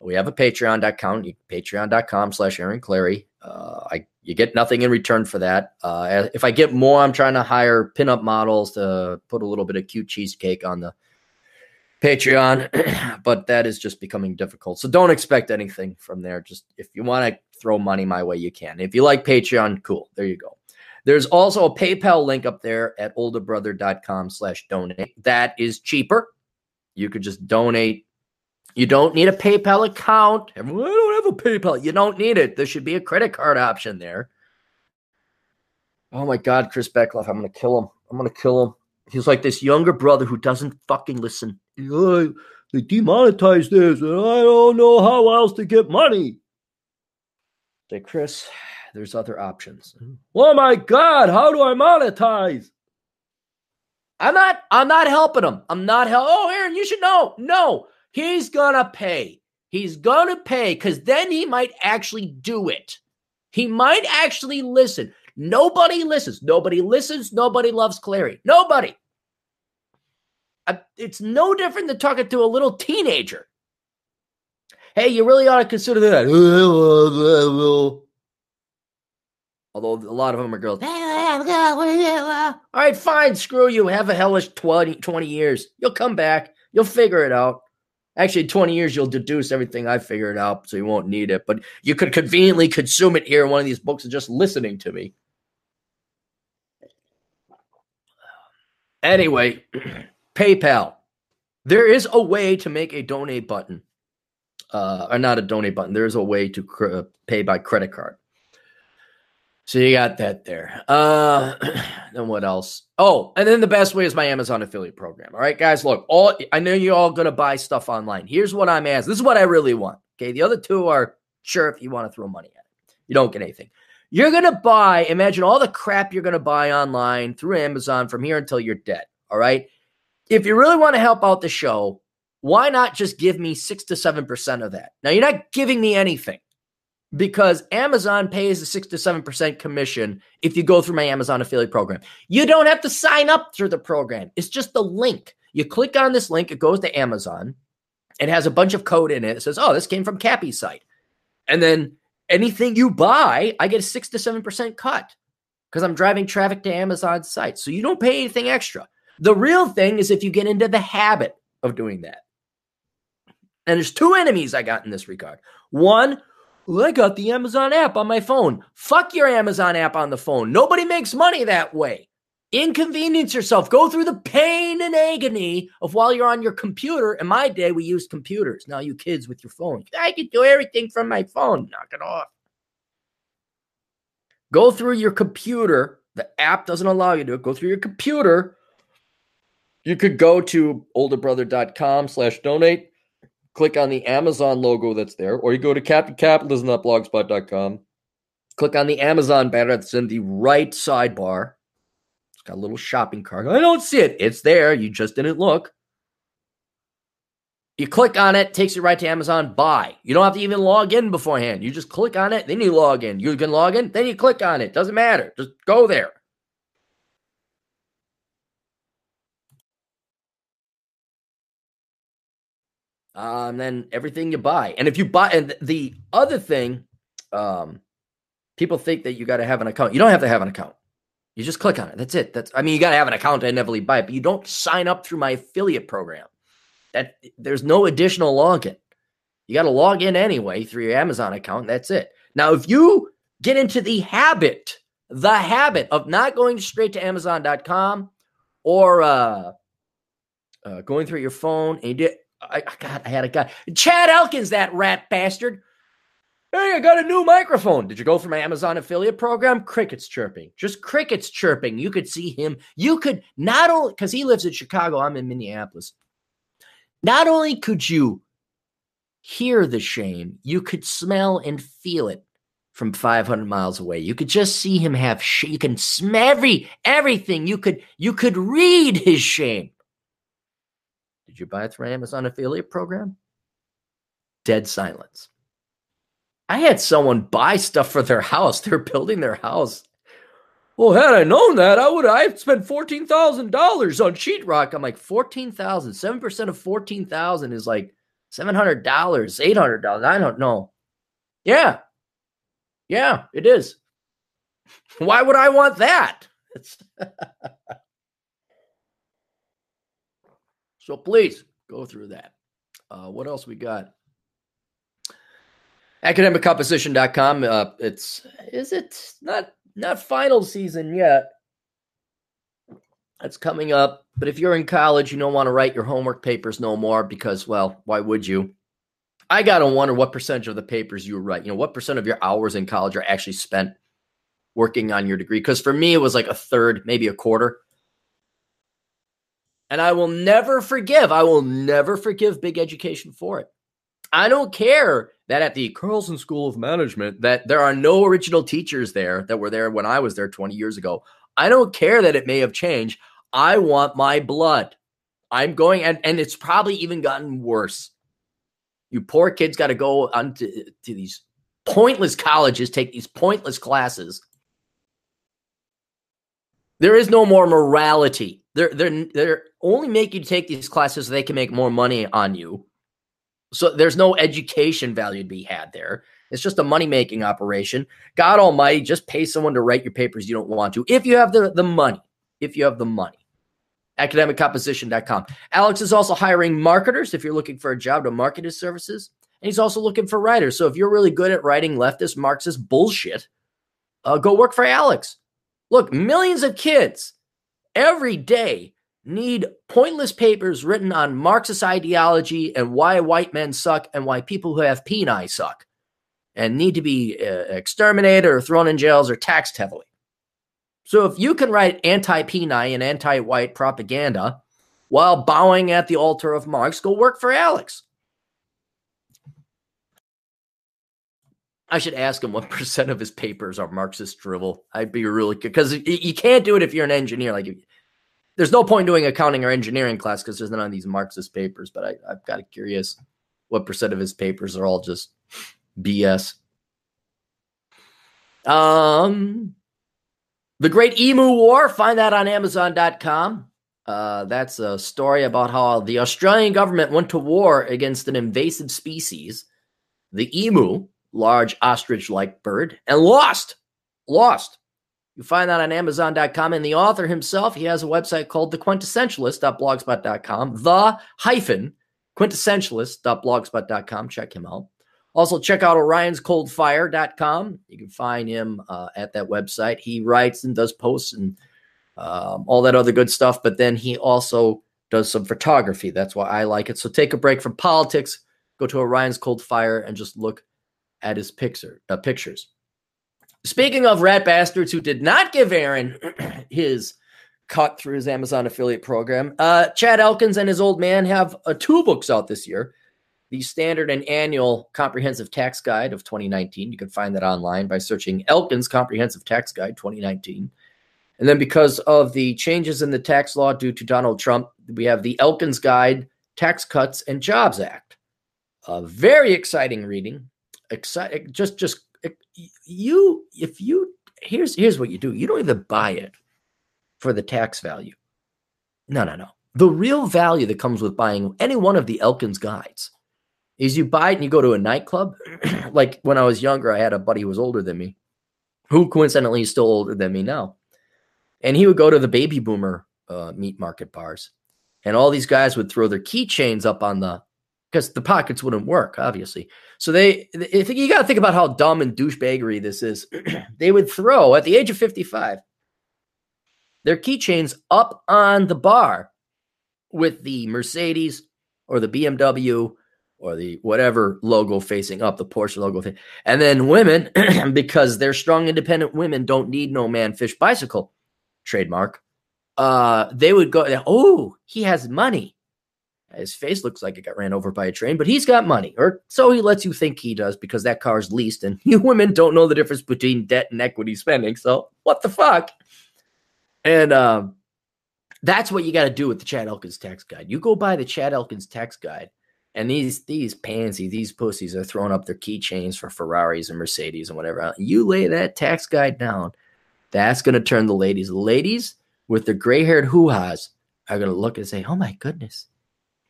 we have a Patreon account, patreon.com slash Aaron Clarey. Uh, I you get nothing in return for that. Uh, if I get more, I'm trying to hire pinup models to put a little bit of cute cheesecake on the Patreon, [clears throat] but that is just becoming difficult. So don't expect anything from there. Just if you want to throw money my way, you can. If you like Patreon, cool. There you go. There's also a PayPal link up there at olderbrother.com slash donate. That is cheaper. You could just donate You don't need a PayPal account. Everyone, I don't have a PayPal. You don't need it. There should be a credit card option there. Oh my God, Chris Beckloff, I'm gonna kill him. I'm gonna kill him. He's like this younger brother who doesn't fucking listen. They demonetize this, and I don't know how else to get money. Say, Chris, there's other options. Oh my God, how do I monetize? I'm not. I'm not helping him. I'm not help. Oh, Aaron, you should know. No, he's gonna pay. He's gonna pay because then he might actually do it. He might actually listen. Nobody listens. Nobody listens. Nobody loves Clarey. Nobody. I, it's no different than talking to a little teenager. Hey, you really ought to consider that. [laughs] Although a lot of them are girls. [laughs] All right, fine. Screw you. Have a hellish 20, 20 years. You'll come back. You'll figure it out. Actually, 20 years, you'll deduce everything I figured out, so you won't need it. But you could conveniently consume it here in one of these books and just listening to me. Anyway, [clears throat] PayPal. There is a way to make a donate button, uh, or not a donate button. There is a way to cr- pay by credit card. So you got that there. Uh, [clears throat] then what else? Oh, and then the best way is my Amazon affiliate program. All right, guys. Look, all I know you all gonna buy stuff online. Here's what I'm asking. This is what I really want. Okay, the other two are sure if you want to throw money at it, you don't get anything. You're gonna buy. Imagine all the crap you're gonna buy online through Amazon from here until you're dead. All right. If you really want to help out the show, why not just give me six to seven percent of that? Now you're not giving me anything because Amazon pays a six to seven percent commission if you go through my Amazon affiliate program. You don't have to sign up through the program. It's just the link. You click on this link, it goes to Amazon. It has a bunch of code in it. It says, "Oh, this came from Cappy's site," and then anything you buy, I get a six to seven percent cut because I'm driving traffic to Amazon's site. So you don't pay anything extra. The real thing is if you get into the habit of doing that. And there's two enemies I got in this regard. One, well, I got the Amazon app on my phone. Fuck your Amazon app on the phone. Nobody makes money that way. Inconvenience yourself. Go through the pain and agony of while you're on your computer. In my day, we used computers. Now you kids with your phone. I can do everything from my phone. Knock it off. Go through your computer. The app doesn't allow you to go through your computer. You could go to olderbrother.com slash donate click on the Amazon logo that's there, or you go to captaincapitalism.blogspot.com, click on the Amazon banner that's in the right sidebar. Got a little shopping cart. I don't see it. It's there. You just didn't look. You click on it, takes you right to Amazon buy. You don't have to even log in beforehand. You just click on it, then you log in. You can log in, then you click on it. Doesn't matter. Just go there. And then everything you buy. And if you buy, and the other thing, um, people think that you got to have an account. You don't have to have an account. You just click on it. That's it. That's I mean, you got to have an account to inevitably buy it, but you don't sign up through my affiliate program. That there's no additional login. You got to log in anyway through your Amazon account. that's it. Now, if you get into the habit, the habit of not going straight to Amazon.com or uh, uh, going through your phone and you did I, God, I had a guy. Chad Elkins, that rat bastard. Hey, I got a new microphone. Did you go for my Amazon affiliate program? Crickets chirping. Just crickets chirping. You could see him. You could not only, because he lives in Chicago, I'm in Minneapolis. Not only could you hear the shame, you could smell and feel it from 500 miles away. You could just see him have sh- you can smell every everything. You could you could read his shame. Did you buy it through Amazon affiliate program? Dead silence. I had someone buy stuff for their house. [laughs] They're building their house. Well, had I known that, I would I've spent fourteen thousand dollars on sheetrock. I'm like fourteen thousand. Seven percent of fourteen thousand is like seven hundred dollars, eight hundred dollars. I don't know. Yeah, yeah, it is. [laughs] Why would I want that? [laughs] So please go through that. Uh, what else we got? Academiccomposition.com. Uh, it's is it not not final season yet? That's coming up. But if you're in college, you don't want to write your homework papers no more because, well, why would you? I gotta wonder what percentage of the papers you write, you know, what percent of your hours in college are actually spent working on your degree? Because for me, it was like a third, maybe a quarter. And I will never forgive, I will never forgive big education for it. I don't care that at the Carlson School of Management that there are no original teachers there that were there when I was there 20 years ago. I don't care that it may have changed. I want my blood. I'm going and, and it's probably even gotten worse. You poor kids got to go on to, these pointless colleges, take these pointless classes. There is no more morality. They're they're they're only making you take these classes so they can make more money on you. So there's no education value to be had there. It's just a money making operation. God Almighty, just pay someone to write your papers you don't want to if you have the, the money. If you have the money. Academiccomposition.com. Alex is also hiring marketers if you're looking for a job to market his services. And he's also looking for writers. So if you're really good at writing leftist, Marxist bullshit, uh, go work for Alex. Look, millions of kids every day need pointless papers written on Marxist ideology and why white men suck and why people who have peni suck and need to be uh, exterminated or thrown in jails or taxed heavily. So if you can write anti peni and anti white propaganda while bowing at the altar of Marx, go work for Alex. I should ask him what percent of his papers are Marxist drivel. I'd be really good because you can't do it if you're an engineer. Like, there's no point doing accounting or engineering class because there's none of these Marxist papers. But I, I've got curious what percent of his papers are all just BS. Um, the Great Emu War. Find that on Amazon.com. Uh, that's a story about how the Australian government went to war against an invasive species, the emu, large ostrich like bird, and lost. Lost. You find that on Amazon.com. And the author himself, he has a website called the quintessentialist.blogspot.com, the hyphen quintessentialist.blogspot.com. Check him out. Also, check out orionscoldfire.com. You can find him uh, at that website. He writes and does posts and um, all that other good stuff, but then he also does some photography. That's why I like it. So take a break from politics, go to Orion's Cold Fire, and just look at his picture, uh, pictures. Speaking of rat bastards who did not give Aaron [clears throat] his cut through his Amazon affiliate program, uh, Chad Elkins and his old man have uh, two books out this year the standard and annual comprehensive tax guide of 2019. You can find that online by searching Elkins Comprehensive Tax Guide 2019. And then, because of the changes in the tax law due to Donald Trump, we have the Elkins Guide Tax Cuts and Jobs Act. A very exciting reading. Exciting, just, just you. If you here's here's what you do. You don't even buy it for the tax value. No, no, no. The real value that comes with buying any one of the Elkins guides is you buy it and you go to a nightclub. [clears throat] like when I was younger, I had a buddy who was older than me, who coincidentally is still older than me now. And he would go to the baby boomer uh, meat market bars. And all these guys would throw their keychains up on the, because the pockets wouldn't work, obviously. So they, they you got to think about how dumb and douchebaggery this is. [clears throat] they would throw at the age of 55 their keychains up on the bar with the Mercedes or the BMW or the whatever logo facing up, the Porsche logo. Thing. And then women, [clears throat] because they're strong, independent women, don't need no man fish bicycle trademark. Uh, they would go, oh, he has money. His face looks like it got ran over by a train, but he's got money, or so he lets you think he does because that car's leased, and [laughs] you women don't know the difference between debt and equity spending. So what the fuck? And um, that's what you got to do with the Chad Elkins tax guide. You go buy the Chad Elkins tax guide and these these pansy, these pussies are throwing up their keychains for Ferraris and Mercedes and whatever. You lay that tax guide down, that's going to turn the ladies. Ladies with their gray haired hoo ha's are going to look and say, "Oh my goodness,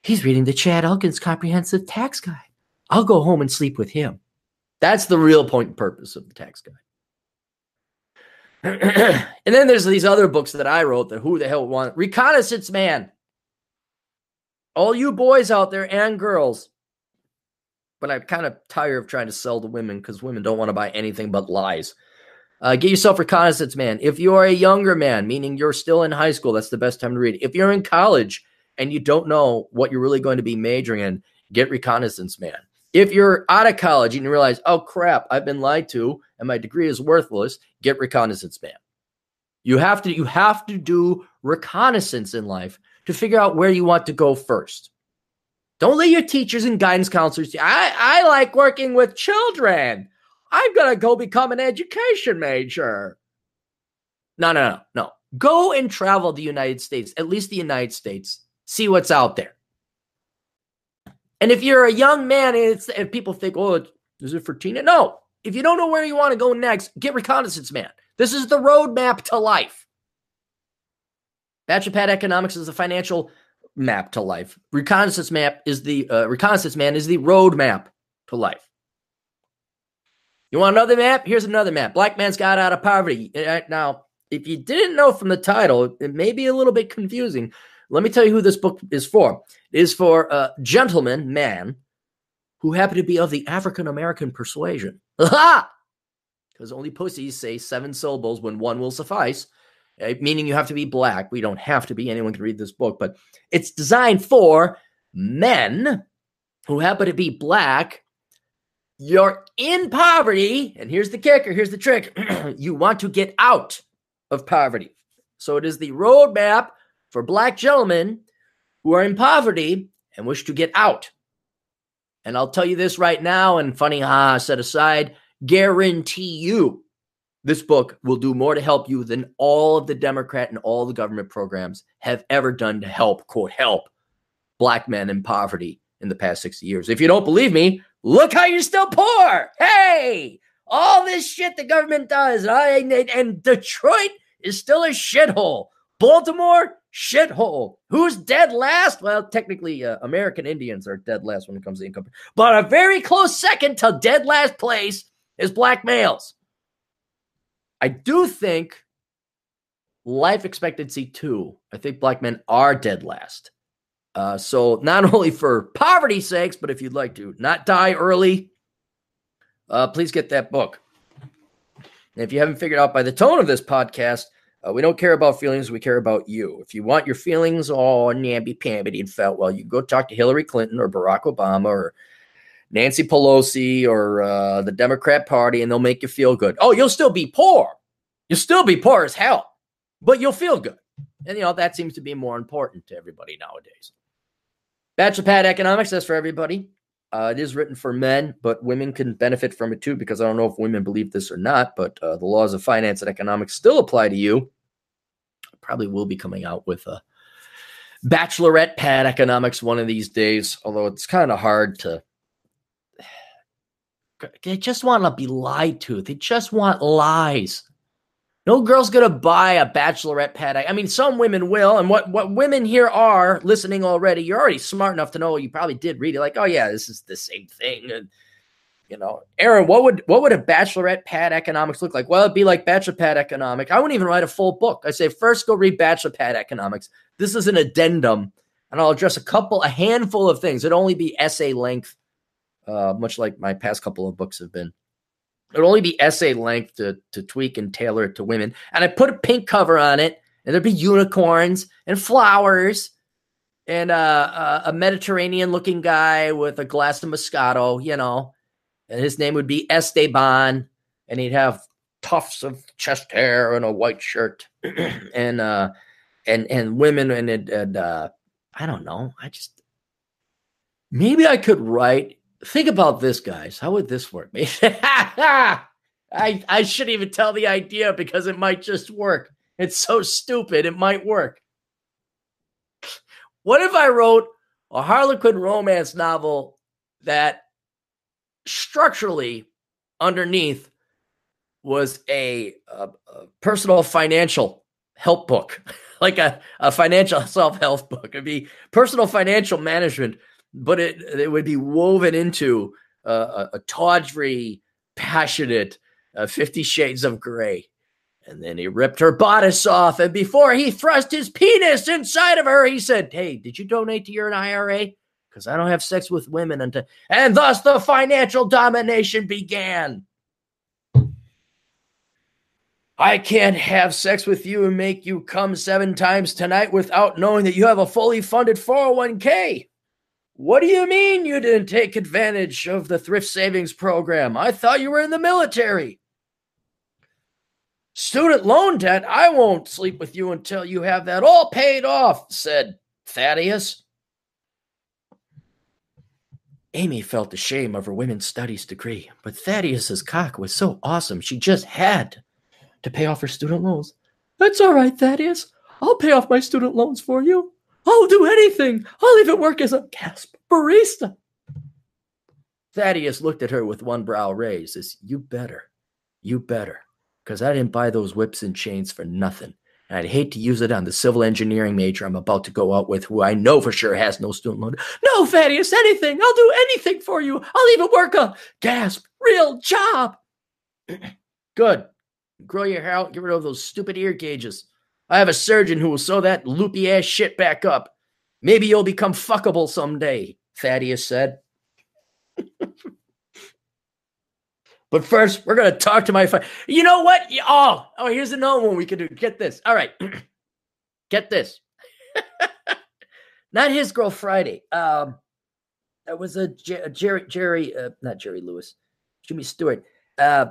he's reading the Chad Elkins Comprehensive Tax Guide. I'll go home and sleep with him." That's the real point and purpose of the tax guide. [clears throat] and then there's these other books that I wrote that who the hell want reconnaissance man all you boys out there and girls. But I'm kind of tired of trying to sell to women because women don't want to buy anything but lies. Uh, get yourself reconnaissance man. If you're a younger man, meaning you're still in high school, that's the best time to read. If you're in college and you don't know what you're really going to be majoring in, get reconnaissance man. If you're out of college and you realize, oh crap, I've been lied to and my degree is worthless, get reconnaissance man. You have to you have to do reconnaissance in life to figure out where you want to go first. Don't let your teachers and guidance counselors. I, I like working with children. I'm gonna go become an education major. No, no, no, no. Go and travel the United States, at least the United States. See what's out there. And if you're a young man and, people think, oh, is it for Tina? No. If you don't know where you want to go next, get reconnaissance man. This is the roadmap to life. Bachelor Pad Economics is the financial map to life. Reconnaissance map is the uh, reconnaissance man is the roadmap to life. You want another map? Here's another map. Black man's Guide out of poverty. Uh, now, if you didn't know from the title, it may be a little bit confusing. Let me tell you who this book is for. It is for a gentleman, man, who happen to be of the African American persuasion. [laughs] Because only pussies say seven syllables when one will suffice, uh, meaning you have to be black. We don't have to be. Anyone can read this book, but it's designed for men who happen to be black. You're in poverty, and here's the kicker here's the trick [clears throat] you want to get out of poverty. So it is the roadmap for black gentlemen who are in poverty and wish to get out. And I'll tell you this right now, and funny, ha, set aside, guarantee you this book will do more to help you than all of the Democrat and all the government programs have ever done to help, quote, help black men in poverty in the past 60 years. If you don't believe me, look how you're still poor. Hey, all this shit the government does, and, and Detroit is still a shithole. Baltimore, shithole. Who's dead last? Well, technically, uh, American Indians are dead last when it comes to income, but a very close second to dead last place is black males. I do think life expectancy too. I think black men are dead last. Uh, so not [laughs] only for poverty's sakes, but if you'd like to not die early, uh, please get that book. And if you haven't figured out by the tone of this podcast, uh, we don't care about feelings. We care about you. If you want your feelings all namby pamby and felt well, you go talk to Hillary Clinton or Barack Obama or Nancy Pelosi or uh, the Democrat Party, and they'll make you feel good. Oh, you'll still be poor. You'll still be poor as hell, but you'll feel good. And, you know, that seems to be more important to everybody nowadays. Bachelor Pad Economics, that's for everybody. Uh, it is written for men, but women can benefit from it too, because I don't know if women believe this or not, but uh, the laws of finance and economics still apply to you. Probably will be coming out with a bachelorette pad economics one of these days, although it's kind of hard to. [sighs] They just want to be lied to. They just want lies. No girl's gonna buy a bachelorette pad. I mean, some women will, and what what women here are listening already. You're already smart enough to know. You probably did read it, like, oh yeah, this is the same thing. And you know, Aaron, what would what would a bachelorette pad economics look like? Well, it'd be like bachelor pad economics. I wouldn't even write a full book. I say first go read bachelor pad economics. This is an addendum, and I'll address a couple, a handful of things. It'd only be essay length, uh, much like my past couple of books have been. It'd only be essay length to, to tweak and tailor it to women. And I put a pink cover on it, and there'd be unicorns and flowers and uh, uh, a Mediterranean looking guy with a glass of Moscato, you know. And his name would be Esteban, and he'd have tufts of chest hair and a white shirt, [clears throat] and uh, and and women and, and uh, I don't know. I just maybe I could write think about this, guys. How would this work? [laughs] I I shouldn't even tell the idea because it might just work. It's so stupid. It might work. What if I wrote a Harlequin romance novel that structurally underneath was a, a, a personal financial help book, [laughs] like a, a financial [laughs] self help book? It'd be personal financial management but it it would be woven into a, a tawdry, passionate uh, Fifty Shades of Grey. And then he ripped her bodice off, and before he thrust his penis inside of her, he said, "Hey, did you donate to your IRA? Because I don't have sex with women." Until and thus the financial domination began. I can't have sex with you and make you come seven times tonight without knowing that you have a fully funded 401k. What do you mean you didn't take advantage of the thrift savings program? I thought you were in the military. Student loan debt, I won't sleep with you until you have that all paid off, said Thaddeus. Amy felt ashamed of her women's studies degree, but Thaddeus's cock was so awesome she just had to pay off her student loans. That's all right, Thaddeus. I'll pay off my student loans for you. I'll do anything. I'll even work as a gasp barista. Thaddeus looked at her with one brow raised as, You better. You better because I didn't buy those whips and chains for nothing. And I'd hate to use it on the civil engineering major I'm about to go out with, who I know for sure has no student loan. No, Thaddeus, anything. I'll do anything for you. I'll even work a gasp real job. [clears throat] Good. Grow your hair out. Get rid of those stupid ear gauges. I have a surgeon who will sew that loopy ass shit back up. Maybe you'll become fuckable someday, Thaddeus said. [laughs] But first, we're gonna talk to my friend. You know what? Oh, oh, here's another one we can do. Get this. All right, [clears throat] get this. [laughs] not his girl Friday. Um, that was a, Jerry, Jerry, uh, not Jerry Lewis, Jimmy Stewart. Uh,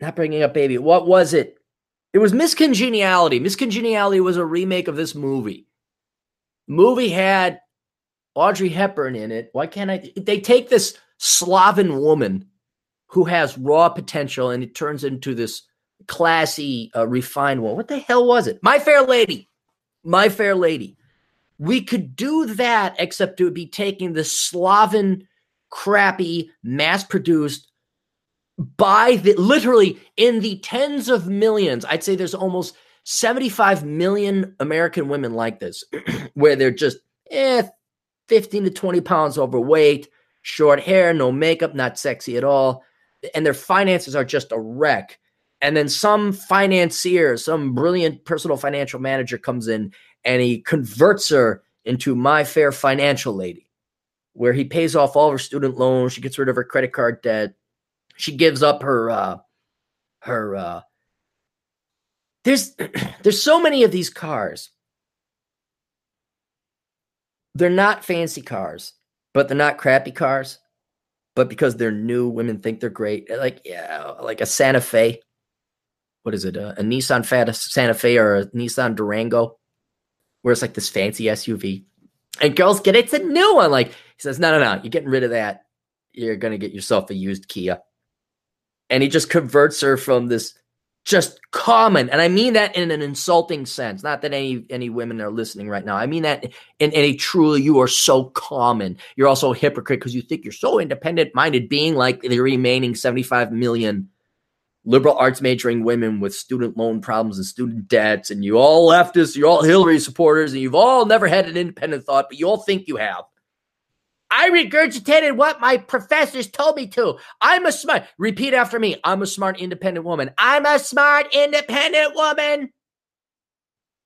not bringing up baby. What was it? It was Miss Congeniality. Miss Congeniality was a remake of this movie. Movie had Audrey Hepburn in it. Why can't I? They take this Slavic woman who has raw potential and it turns into this classy, uh, refined one. What the hell was it? My Fair Lady. My Fair Lady. We could do that, except it would be taking the Slavic, crappy, mass produced by the literally in the tens of millions. I'd say there's almost 75 million American women like this, [clears throat] where they're just eh, 15 to 20 pounds overweight, short hair, no makeup, not sexy at all and their finances are just a wreck. And then some financier, some brilliant personal financial manager comes in and he converts her into my fair financial lady, where he pays off all her student loans. She gets rid of her credit card debt. She gives up her, uh, her, uh, there's, [clears throat] there's so many of these cars. They're not fancy cars, but they're not crappy cars but because they're new, women think they're great. Eh, like yeah, like a Santa Fe. What is it? A, a Nissan Santa Fe or a Nissan Durango, where it's like this fancy SUV, and girls get it. it's a new one. Like he says, no, no, no, you're getting rid of that. You're gonna get yourself a used Kia, and he just converts her from this just common and i mean that in an insulting sense not that any any women are listening right now. I mean that in, in a truly you are so common. You're also a hypocrite because you think you're so independent minded being like the remaining 75 million liberal arts majoring women with student loan problems and student debts and you all leftists you're all hillary supporters and you've all never had an independent thought but you all think you have I regurgitated what my professors told me to. I'm a smart, repeat after me. I'm a smart, independent woman. I'm a smart, independent woman.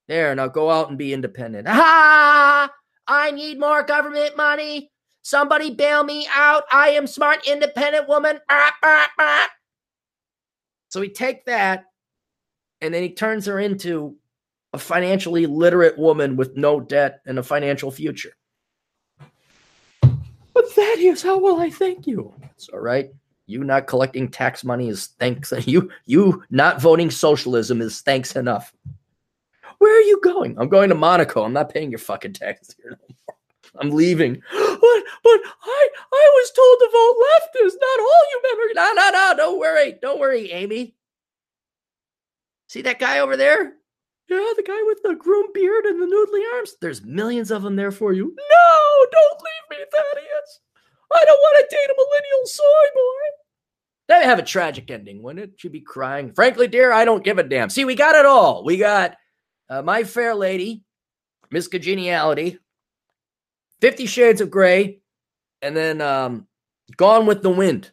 There, now go out and be independent. Ha! I need more government money. Somebody bail me out. I am smart, independent woman. Ah, ah, ah. So we take that and then he turns her into a financially literate woman with no debt and a financial future. Thaddeus, how will I thank you? It's all right. You not collecting tax money is thanks. [laughs] You you not voting socialism is thanks enough. Where are you going? I'm going to Monaco. I'm not paying your fucking taxes here no more. I'm leaving. [gasps] But but I I was told to vote leftist, not all you members. No, no, no. Don't worry. Don't worry, Amy. See that guy over there? Yeah, the guy with the groom beard and the noodly arms. There's millions of them there for you. No, don't leave me, Thaddeus. I don't want to date a millennial soy boy. That'd have a tragic ending, wouldn't it? She'd be crying. Frankly, dear, I don't give a damn. See, we got it all. We got uh, My Fair Lady, Miss Congeniality, Fifty Shades of Grey, and then um, Gone with the Wind.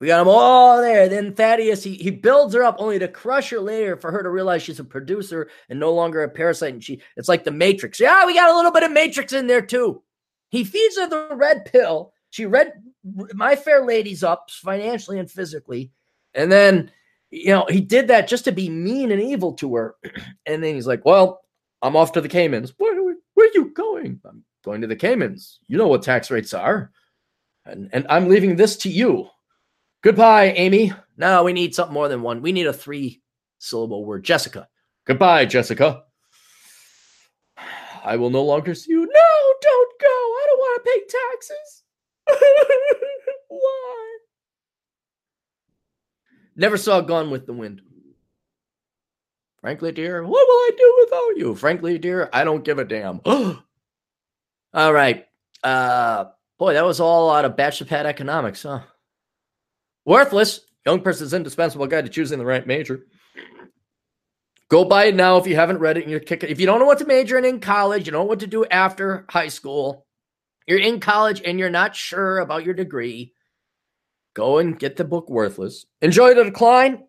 We got them all there. Then Thaddeus, he, he builds her up only to crush her later for her to realize she's a producer and no longer a parasite. And she, it's like the Matrix. Yeah, we got a little bit of Matrix in there too. He feeds her the red pill. She read My Fair Lady's up financially and physically. And then, you know, he did that just to be mean and evil to her. [clears throat] And then he's like, well, I'm off to the Caymans. Where, where, where are you going? I'm going to the Caymans. You know what tax rates are. And, and I'm leaving this to you. Goodbye, Amy. No, we need something more than one. We need a three syllable word. Jessica. Goodbye, Jessica. I will no longer see you. No, don't go. I don't want to pay taxes. [laughs] Why? Never saw Gone with the Wind. Frankly, dear, what will I do without you? Frankly, dear, I don't give a damn. [gasps] all right. Uh boy, that was all out of bachelor pad economics, huh? Worthless. Young person's indispensable guide to choosing the right major. Go buy it now if you haven't read it and you're kicking. If you don't know what to major in in college, you don't know what to do after high school. You're in college and you're not sure about your degree. Go and get the book Worthless. Enjoy the decline.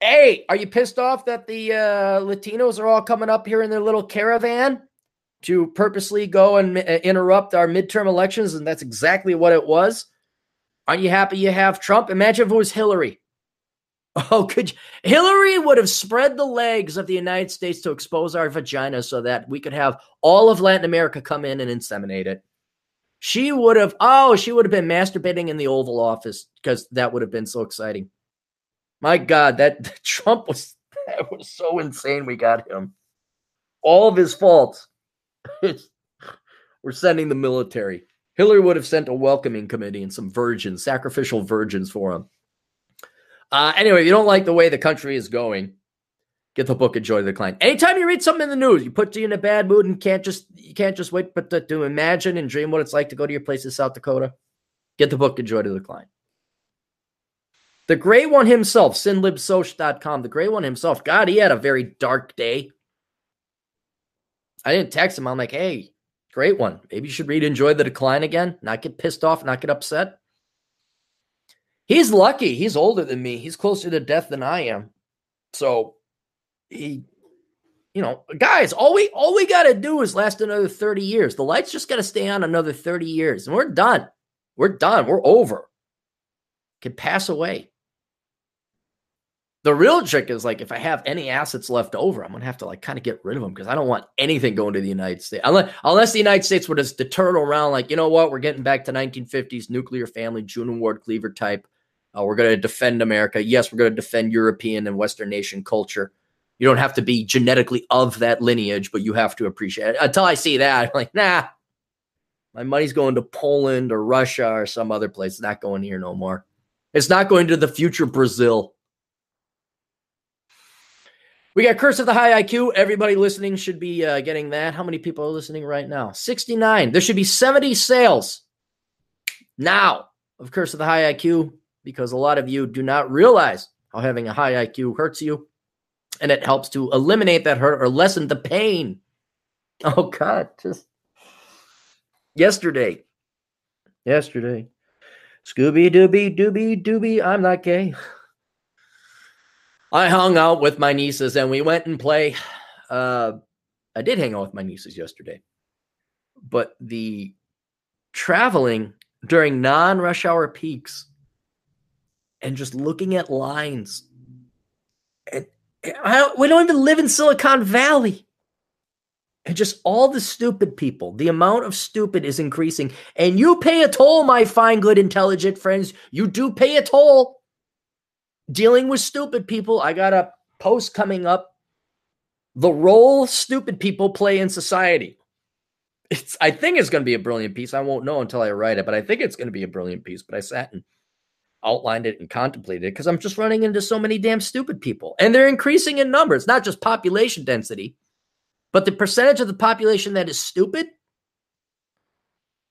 Hey, are you pissed off that the uh, Latinos are all coming up here in their little caravan to purposely go and interrupt our midterm elections? And that's exactly what it was. Aren't you happy you have Trump? Imagine if it was Hillary. [laughs] Oh, could you? Hillary would have spread the legs of the United States to expose our vagina so that we could have all of Latin America come in and inseminate it. She would have, oh, she would have been masturbating in the Oval Office because that would have been so exciting. My God, [laughs] that Trump was that was so insane. We got him. All of his faults. [laughs] We're sending the military. Hillary would have sent a welcoming committee and some virgins, sacrificial virgins for him. Uh, anyway, if you don't like the way the country is going, get the book Enjoy the Decline. Anytime you read something in the news, you put you in a bad mood and can't just you can't just wait but to, to imagine and dream what it's like to go to your place in South Dakota. Get the book Enjoy the Decline. The Gray One himself, sinlibsoch.com, the Gray One himself, God, he had a very dark day. I didn't text him. I'm like, hey, great one. Maybe you should read Enjoy the Decline again, not get pissed off, not get upset. He's lucky. He's older than me. He's closer to death than I am. So he, you know, guys, all we all we gotta do is last another 30 years. The lights just gotta stay on another 30 years, and we're done. We're done. We're over. Can pass away. The real trick is like if I have any assets left over, I'm gonna have to like kind of get rid of them because I don't want anything going to the United States unless unless the United States were just to turn around like you know what we're getting back to 1950s nuclear family June Ward Cleaver type. Uh, we're gonna defend America. Yes, we're gonna defend European and Western nation culture. You don't have to be genetically of that lineage, but you have to appreciate it. Until I see that, I'm like, nah, my money's going to Poland or Russia or some other place. It's not going here no more. It's not going to the future Brazil. We got Curse of the High IQ. Everybody listening should be uh, getting that. How many people are listening right now? 69. There should be 70 sales now of Curse of the High IQ because a lot of you do not realize how having a high IQ hurts you and it helps to eliminate that hurt or lessen the pain. [laughs] Oh, God. Just yesterday. Yesterday. Scooby Dooby Dooby Dooby. I'm not gay. [laughs] I hung out with my nieces and we went and play. Uh, I did hang out with my nieces yesterday, but the traveling during non rush hour peaks and just looking at lines. And don't, we don't even live in Silicon Valley. And just all the stupid people, the amount of stupid is increasing. And you pay a toll, my fine, good, intelligent friends. You do pay a toll dealing with stupid people. I got a post coming up. The role stupid people play in society. It's I think it's going to be a brilliant piece. I won't know until I write it, but I think it's going to be a brilliant piece. But I sat and outlined it and contemplated it because I'm just running into so many damn stupid people. And they're increasing in numbers, not just population density, but the percentage of the population that is stupid.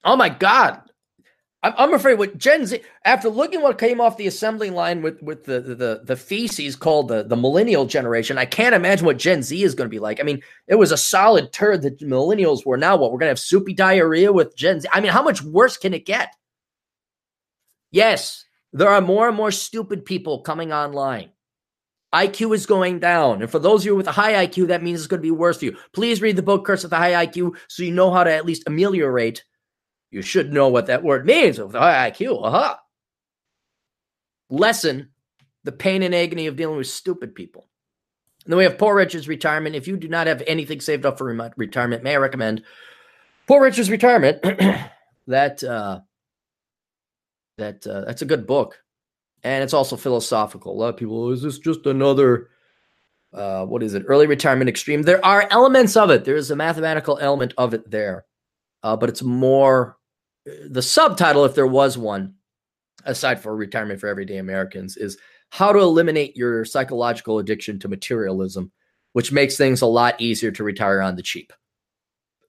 Oh my God. I'm afraid with Gen Z, after looking what came off the assembly line with with the the the feces called the the millennial generation, I can't imagine what Gen Z is going to be like. I mean, it was a solid turd that millennials were. Now what? We're going to have soupy diarrhea with Gen Z. I mean, how much worse can it get? Yes, there are more and more stupid people coming online. IQ is going down. And for those of you with a high IQ, that means it's going to be worse for you. Please read the book Curse of the High IQ so you know how to at least ameliorate you should know what that word means with high IQ. Aha. Lessen the pain and agony of dealing with stupid people. And then we have Poor Richard's retirement. If you do not have anything saved up for retirement, may I recommend Poor Richard's Retirement. [clears throat] that uh, that uh, that's a good book, and it's also philosophical. A lot of people, is this just another? Uh, what is it? Early retirement extreme. There are elements of it. There is a mathematical element of it there, uh, but it's more the subtitle, if there was one, aside for retirement for everyday Americans, is how to eliminate your psychological addiction to materialism, which makes things a lot easier to retire on the cheap.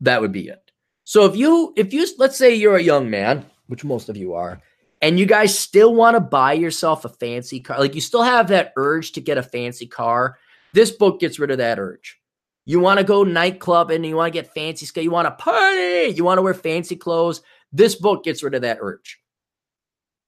That would be it. So if you if you let's say you're a young man, which most of you are, and you guys still want to buy yourself a fancy car, like you still have that urge to get a fancy car, this book gets rid of that urge. You want to go nightclub and you want to get fancy you want to party, you want to wear fancy clothes. This book gets rid of that urge.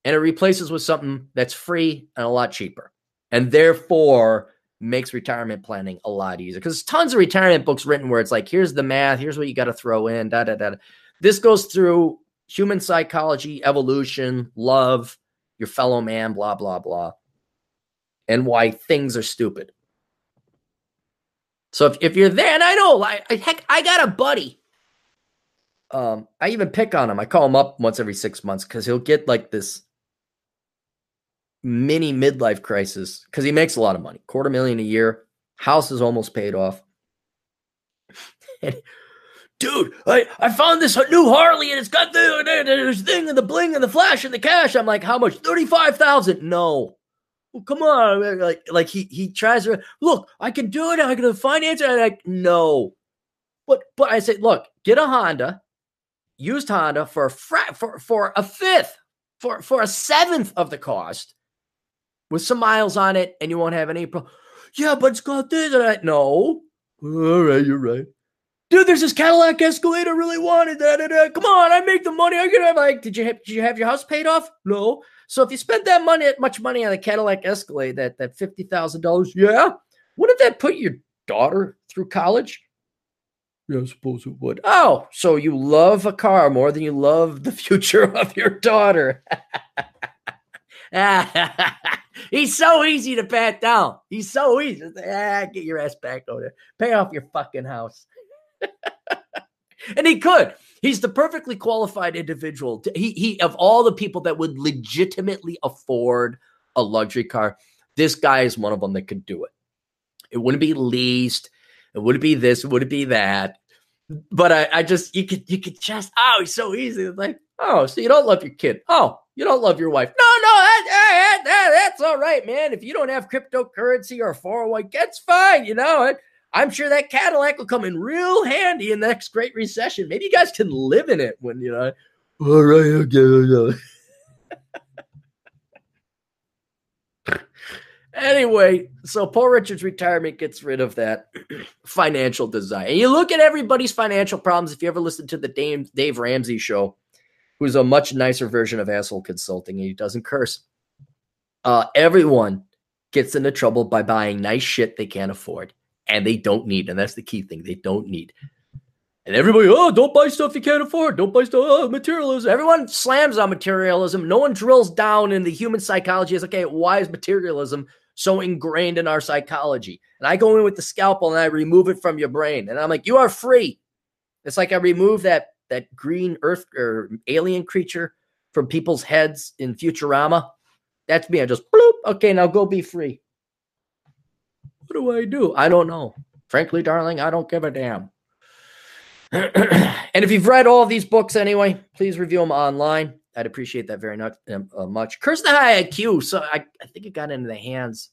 And it replaces with something that's free and a lot cheaper. And therefore makes retirement planning a lot easier. Because tons of retirement books written where it's like, here's the math, here's what you got to throw in, da da da. This goes through human psychology, evolution, love, your fellow man, blah, blah, blah, and why things are stupid. So if, if you're there, and I know, I, heck, I got a buddy. Um, I even pick on him. I call him up once every six months because he'll get like this mini midlife crisis because he makes a lot of money, quarter million a year. House is almost paid off. [laughs] Dude, I, I found this new Harley and it's got the, the thing and the bling and the flash and the cash. I'm like, how much? Thirty five thousand. No, well, come on, like like he he tries to look. I can do it. I can finance it. I'm like, no, but but I say, look, get a Honda, used Honda for a fra- for for a fifth, for for a seventh of the cost, with some miles on it, and you won't have any problem. Yeah, but it's got this. And I, no. All right, you're right. Dude, there's this Cadillac Escalade I really wanted. that. Come on, I make the money. I could have like, did you have did you have your house paid off? No. So if you spent that money, much money on a Cadillac Escalade, that that fifty thousand dollars, yeah, wouldn't that put your daughter through college? Yeah, I suppose it would. Oh, so you love a car more than you love the future [laughs] of your daughter. [laughs] He's so easy to pat down. He's so easy. Ah, get your ass back over there. Pay off your fucking house. [laughs] and he could. He's the perfectly qualified individual. To, he he of all the people that would legitimately afford a luxury car, this guy is one of them that could do it. It wouldn't be leased. It wouldn't be this. It wouldn't be that. But I, I just you could you could just oh he's so easy. It's like oh so you don't love your kid. Oh you don't love your wife. No, no, that, that, that, that's all right, man. If you don't have cryptocurrency or 401, that's fine. You know, I'm sure that Cadillac will come in real handy in the next great recession. Maybe you guys can live in it when, you know, all right, okay, okay. Anyway, so Poor Richard's retirement gets rid of that [clears throat] financial desire. And you look at everybody's financial problems. If you ever listen to the Dave, Dave Ramsey show, who's a much nicer version of asshole consulting and he doesn't curse. Uh, everyone gets into trouble by buying nice shit they can't afford and they don't need. And that's the key thing they don't need. And everybody, oh, don't buy stuff you can't afford. Don't buy stuff. Oh, materialism. Everyone slams on materialism. No one drills down in the human psychology. Is okay, why is materialism so ingrained in our psychology? And I go in with the scalpel and I remove it from your brain. And I'm like, you are free. It's like I remove that that green earth or alien creature from people's heads in Futurama. That's me. I just bloop. Okay, now go be free. What do I do? I don't know. Frankly, darling, I don't give a damn. [clears throat] and if you've read all these books anyway, please review them online. I'd appreciate that very much. Um, uh, much. Curse the High IQ. So I, I think it got into the hands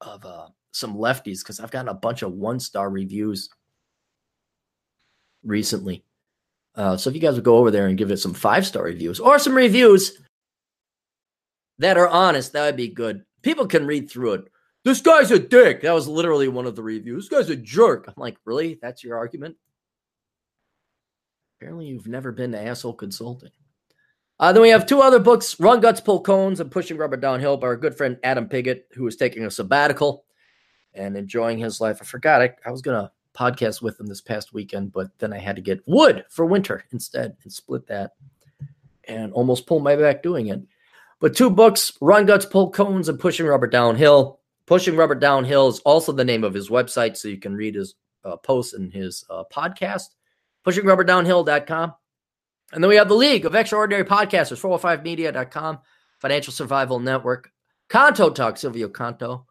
of uh, some lefties because I've gotten a bunch of one star reviews recently. Uh, so if you guys would go over there and give it some five star reviews or some reviews that are honest, that would be good. People can read through it. This guy's a dick. That was literally one of the reviews. This guy's a jerk. I'm like, really? That's your argument? Apparently, you've never been to asshole consulting. Uh, then we have two other books Run Guts, Pull Cones, and Pushing Rubber Downhill by our good friend Adam Piggott, who is taking a sabbatical and enjoying his life. I forgot I, I was going to podcast with them this past weekend, but then I had to get wood for winter instead and split that and almost pull my back doing it. But two books, Run Guts, Pull Cones, and Pushing Rubber Downhill. Pushing Rubber Downhill is also the name of his website, so you can read his uh, posts and his uh, podcast. pushingrubberdownhill.com. And then we have the League of Extraordinary Podcasters, 405media.com, Financial Survival Network, Canto Talk, Silvio Canto,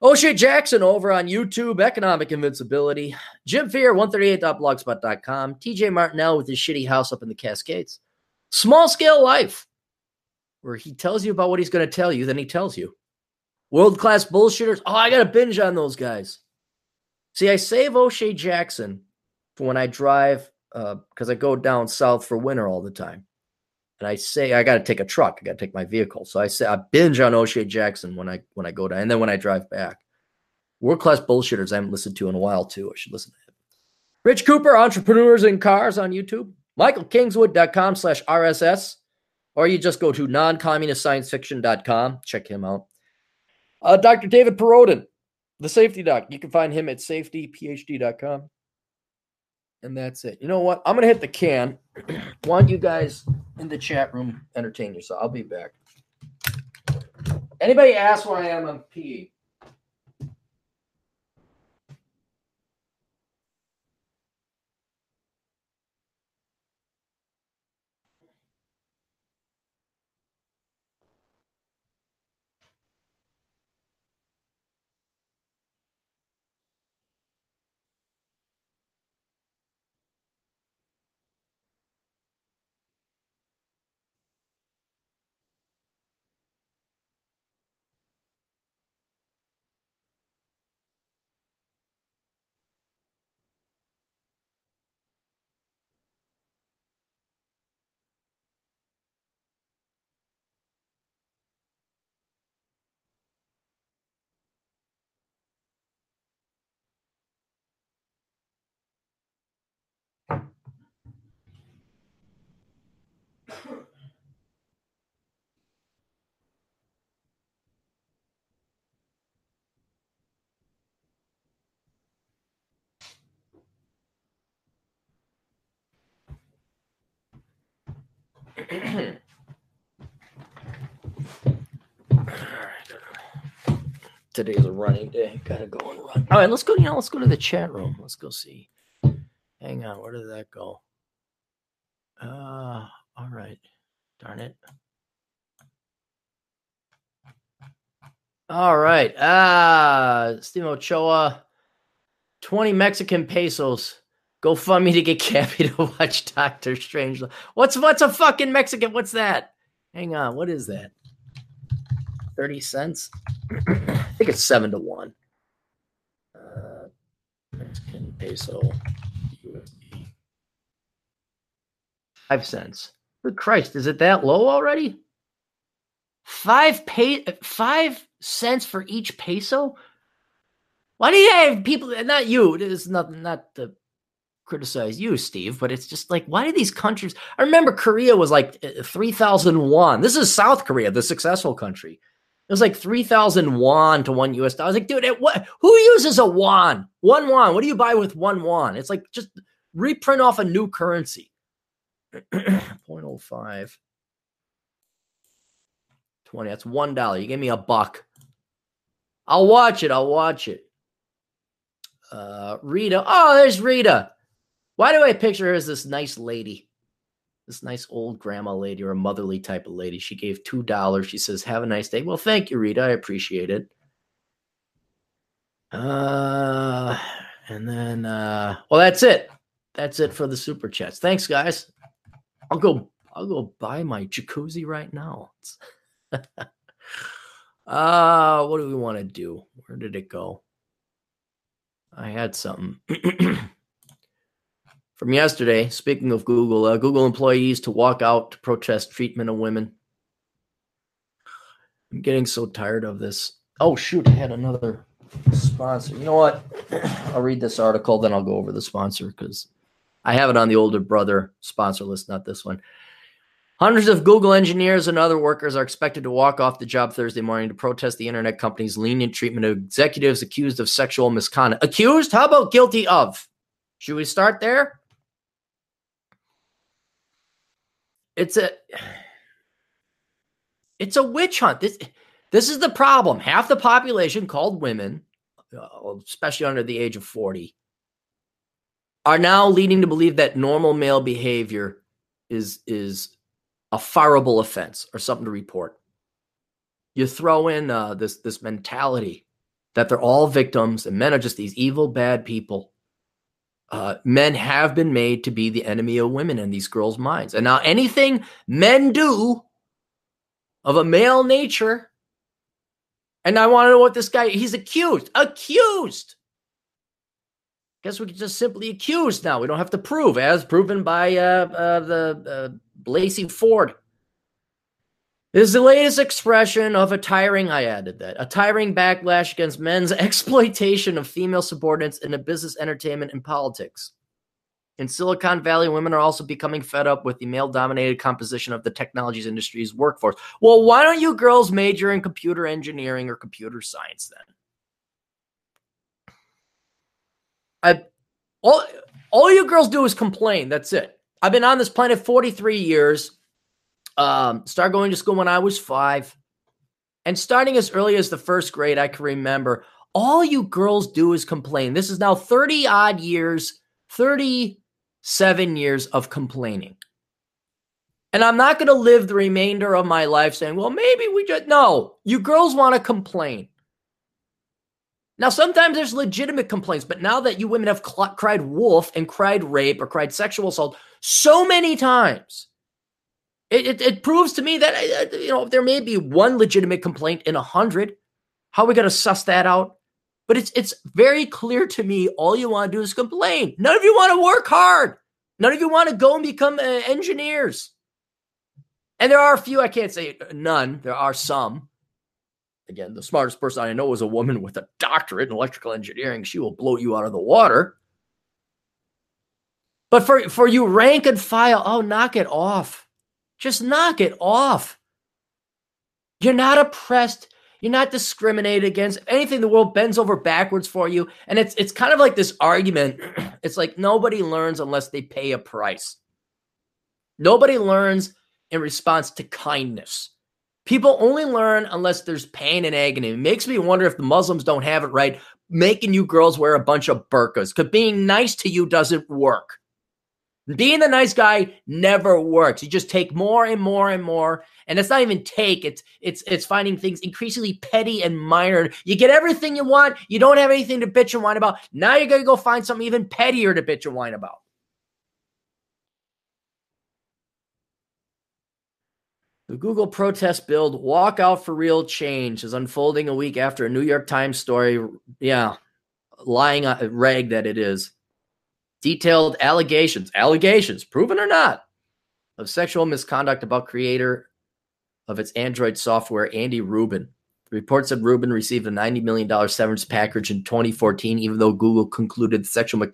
O'Shea Jackson over on YouTube, Economic Invincibility, Jim Fear, 138.blogspot.com, TJ Martinell with his shitty house up in the Cascades, Small Scale Life, where he tells you about what he's going to tell you, then he tells you. World class bullshitters. Oh, I got to binge on those guys. See, I save O'Shea Jackson for when I drive because uh, I go down south for winter all the time. And I say I got to take a truck. I got to take my vehicle. So I say I binge on O'Shea Jackson when I when I go down, and then when I drive back. World class bullshitters I haven't listened to in a while too. I should listen to him. Rich Cooper, Entrepreneurs in Cars on YouTube. MichaelKingswood.com slash RSS. Or you just go to noncommunistsciencefiction.com. Check him out. Uh, Dr. David Perodin, the safety doc. You can find him at safetyphd.com. And that's it. You know what? I'm to hit the can. [clears throat] Want you guys in the chat room entertain yourself. I'll be back. Anybody ask where I am on P? [coughs] Today's a running day. Gotta go and run. All right, let's go. You know, let's go to the chat room. Let's go see. Hang on, where did that go? Uh, all right. Darn it. All right. Ah, Steve Ochoa, 20 Mexican pesos. Go fund me to get [laughs] Cappy to watch Doctor Strange. What's what's a fucking Mexican? What's that? Hang on, what is that? 30 cents? [clears throat] I think it's seven to one. Uh, Mexican peso USD. Five cents. Good Christ, is it that low already? Five pay five cents for each peso? Why do you have people not you? It is not not the criticize you, Steve, but it's just like, why do these countries? I remember Korea was like uh, 3,000 won. This is South Korea, the successful country. It was like 3,000 won to one US dollar. I was like, dude, it, what, who uses a won? One won. What do you buy with one won? It's like just reprint off a new currency. [clears throat] 0.05. 20. That's one dollar. You gave me a buck. I'll watch it. I'll watch it. Uh, Rita. Oh, there's Rita. Why do I picture her as this nice lady? This nice old grandma lady or a motherly type of lady. She gave $2. She says, Have a nice day. Well, thank you, Rita. I appreciate it. Uh, and then, uh, well, that's it. That's it for the super chats. Thanks, guys. I'll go, I'll go buy my jacuzzi right now. [laughs] uh, what do we want to do? Where did it go? I had something. [clears throat] from yesterday. Speaking of Google, uh, Google employees to walk out to protest treatment of women. I'm getting so tired of this. Oh, shoot, I had another sponsor. You know what? [clears throat] I'll read this article, then I'll go over the sponsor because I have it on the older brother sponsor list, not this one. Hundreds of Google engineers and other workers are expected to walk off the job Thursday morning to protest the internet company's lenient treatment of executives accused of sexual misconduct. Accused? How about guilty of? Should we start there? It's a it's a witch hunt. This this is the problem. Half the population called women, uh, especially under the age of 40, are now leading to believe that normal male behavior is is a fireable offense or something to report. You throw in uh, this this mentality that they're all victims and men are just these evil bad people. Uh, men have been made to be the enemy of women in these girls' minds, and now anything men do of a male nature. And I want to know what this guy, he's accused, accused. Guess we can just simply accuse now. We don't have to prove, as proven by uh, uh, the uh, Blasey Ford. Is the latest expression of a tiring, I added that, a tiring backlash against men's [laughs] exploitation of female subordinates in the business, entertainment, and politics. In Silicon Valley, women are also becoming fed up with the male dominated composition of the technologies industry's workforce. Well, why don't you girls major in computer engineering or computer science then? I, all, all you girls do is complain. That's it. I've been on this planet 43 years. Um, going to school when I was five. And starting as early as the first grade, I can remember all you girls do is complain. This is now 30 odd years, 37 years of complaining. And I'm not going to live the remainder of my life saying, well, maybe we just, no, you girls want to complain. Now, sometimes there's legitimate complaints, but now that you women have cl- cried wolf and cried rape or cried sexual assault so many times, it, it, it proves to me that, uh, you know, there may be one legitimate complaint in a hundred. How are we going to suss that out? But it's it's very clear to me all you want to do is complain. None of you want to work hard. None of you want to go and become uh, engineers. And there are a few, I can't say none, there are some. Again, the smartest person I know is a woman with a doctorate in electrical engineering. She will blow you out of the water. But for, for you rank and file, oh, knock it off. Just knock it off. You're not oppressed. You're not discriminated against. If anything, the world bends over backwards for you. And it's it's kind of like this argument. [clears throat] It's like nobody learns unless they pay a price. Nobody learns in response to kindness. People only learn unless there's pain and agony. It makes me wonder if the Muslims don't have it right, making you girls wear a bunch of burqas, because being nice to you doesn't work. Being the nice guy never works. You just take more and more and more, and it's not even take. It's it's it's finding things increasingly petty and minor. You get everything you want. You don't have anything to bitch and whine about. Now you're gonna go find something even pettier to bitch and whine about. The Google protest build "Walk Out for Real Change" is unfolding a week after a New York Times story. Yeah, lying rag that it is detailed allegations, allegations, proven or not, of sexual misconduct about creator of its Android software, Andy Rubin. The report said Rubin received a $90 million severance package in 2014, even though Google concluded sexual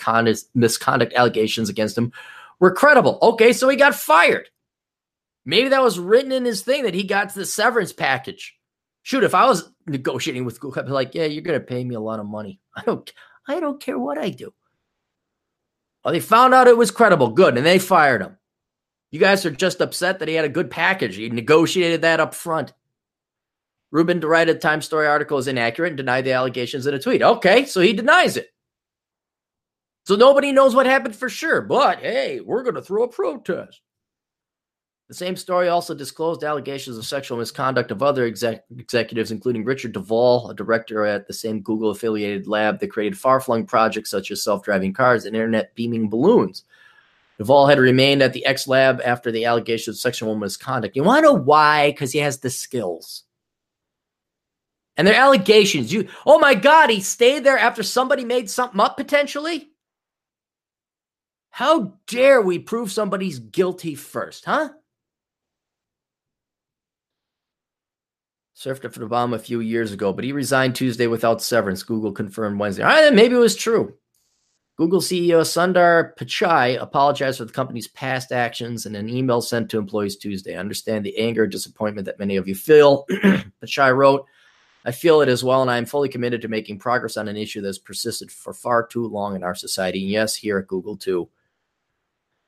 misconduct allegations against him were credible. Okay, so he got fired. Maybe that was written in his thing that he got the severance package. Shoot, if I was negotiating with Google, I'd be like, yeah, you're going to pay me a lot of money. I don't, I don't care what I do. Well, they found out it was credible. Good. And they fired him. You guys are just upset that he had a good package. He negotiated that up front. Rubin derided Times story article as inaccurate and denied the allegations in a tweet. Okay, so he denies it. So nobody knows what happened for sure. But hey, we're going to throw a protest. The same story also disclosed allegations of sexual misconduct of other exec- executives, including Richard DeVaul, a director at the same Google affiliated lab that created far flung projects such as self driving cars and internet beaming balloons. DeVaul had remained at the X lab after the allegations of sexual misconduct. You want to know why? Because he has the skills. And their allegations, you, oh my God, he stayed there after somebody made something up potentially? How dare we prove somebody's guilty first, huh? Surfed it for Obama a few years ago, but he resigned Tuesday without severance. Google confirmed Wednesday. All right, then maybe it was true. Google CEO Sundar Pichai apologized for the company's past actions in an email sent to employees Tuesday. I understand the anger and disappointment that many of you feel. [clears throat] Pichai wrote, I feel it as well, and I am fully committed to making progress on an issue that has persisted for far too long in our society. And yes, here at Google, too.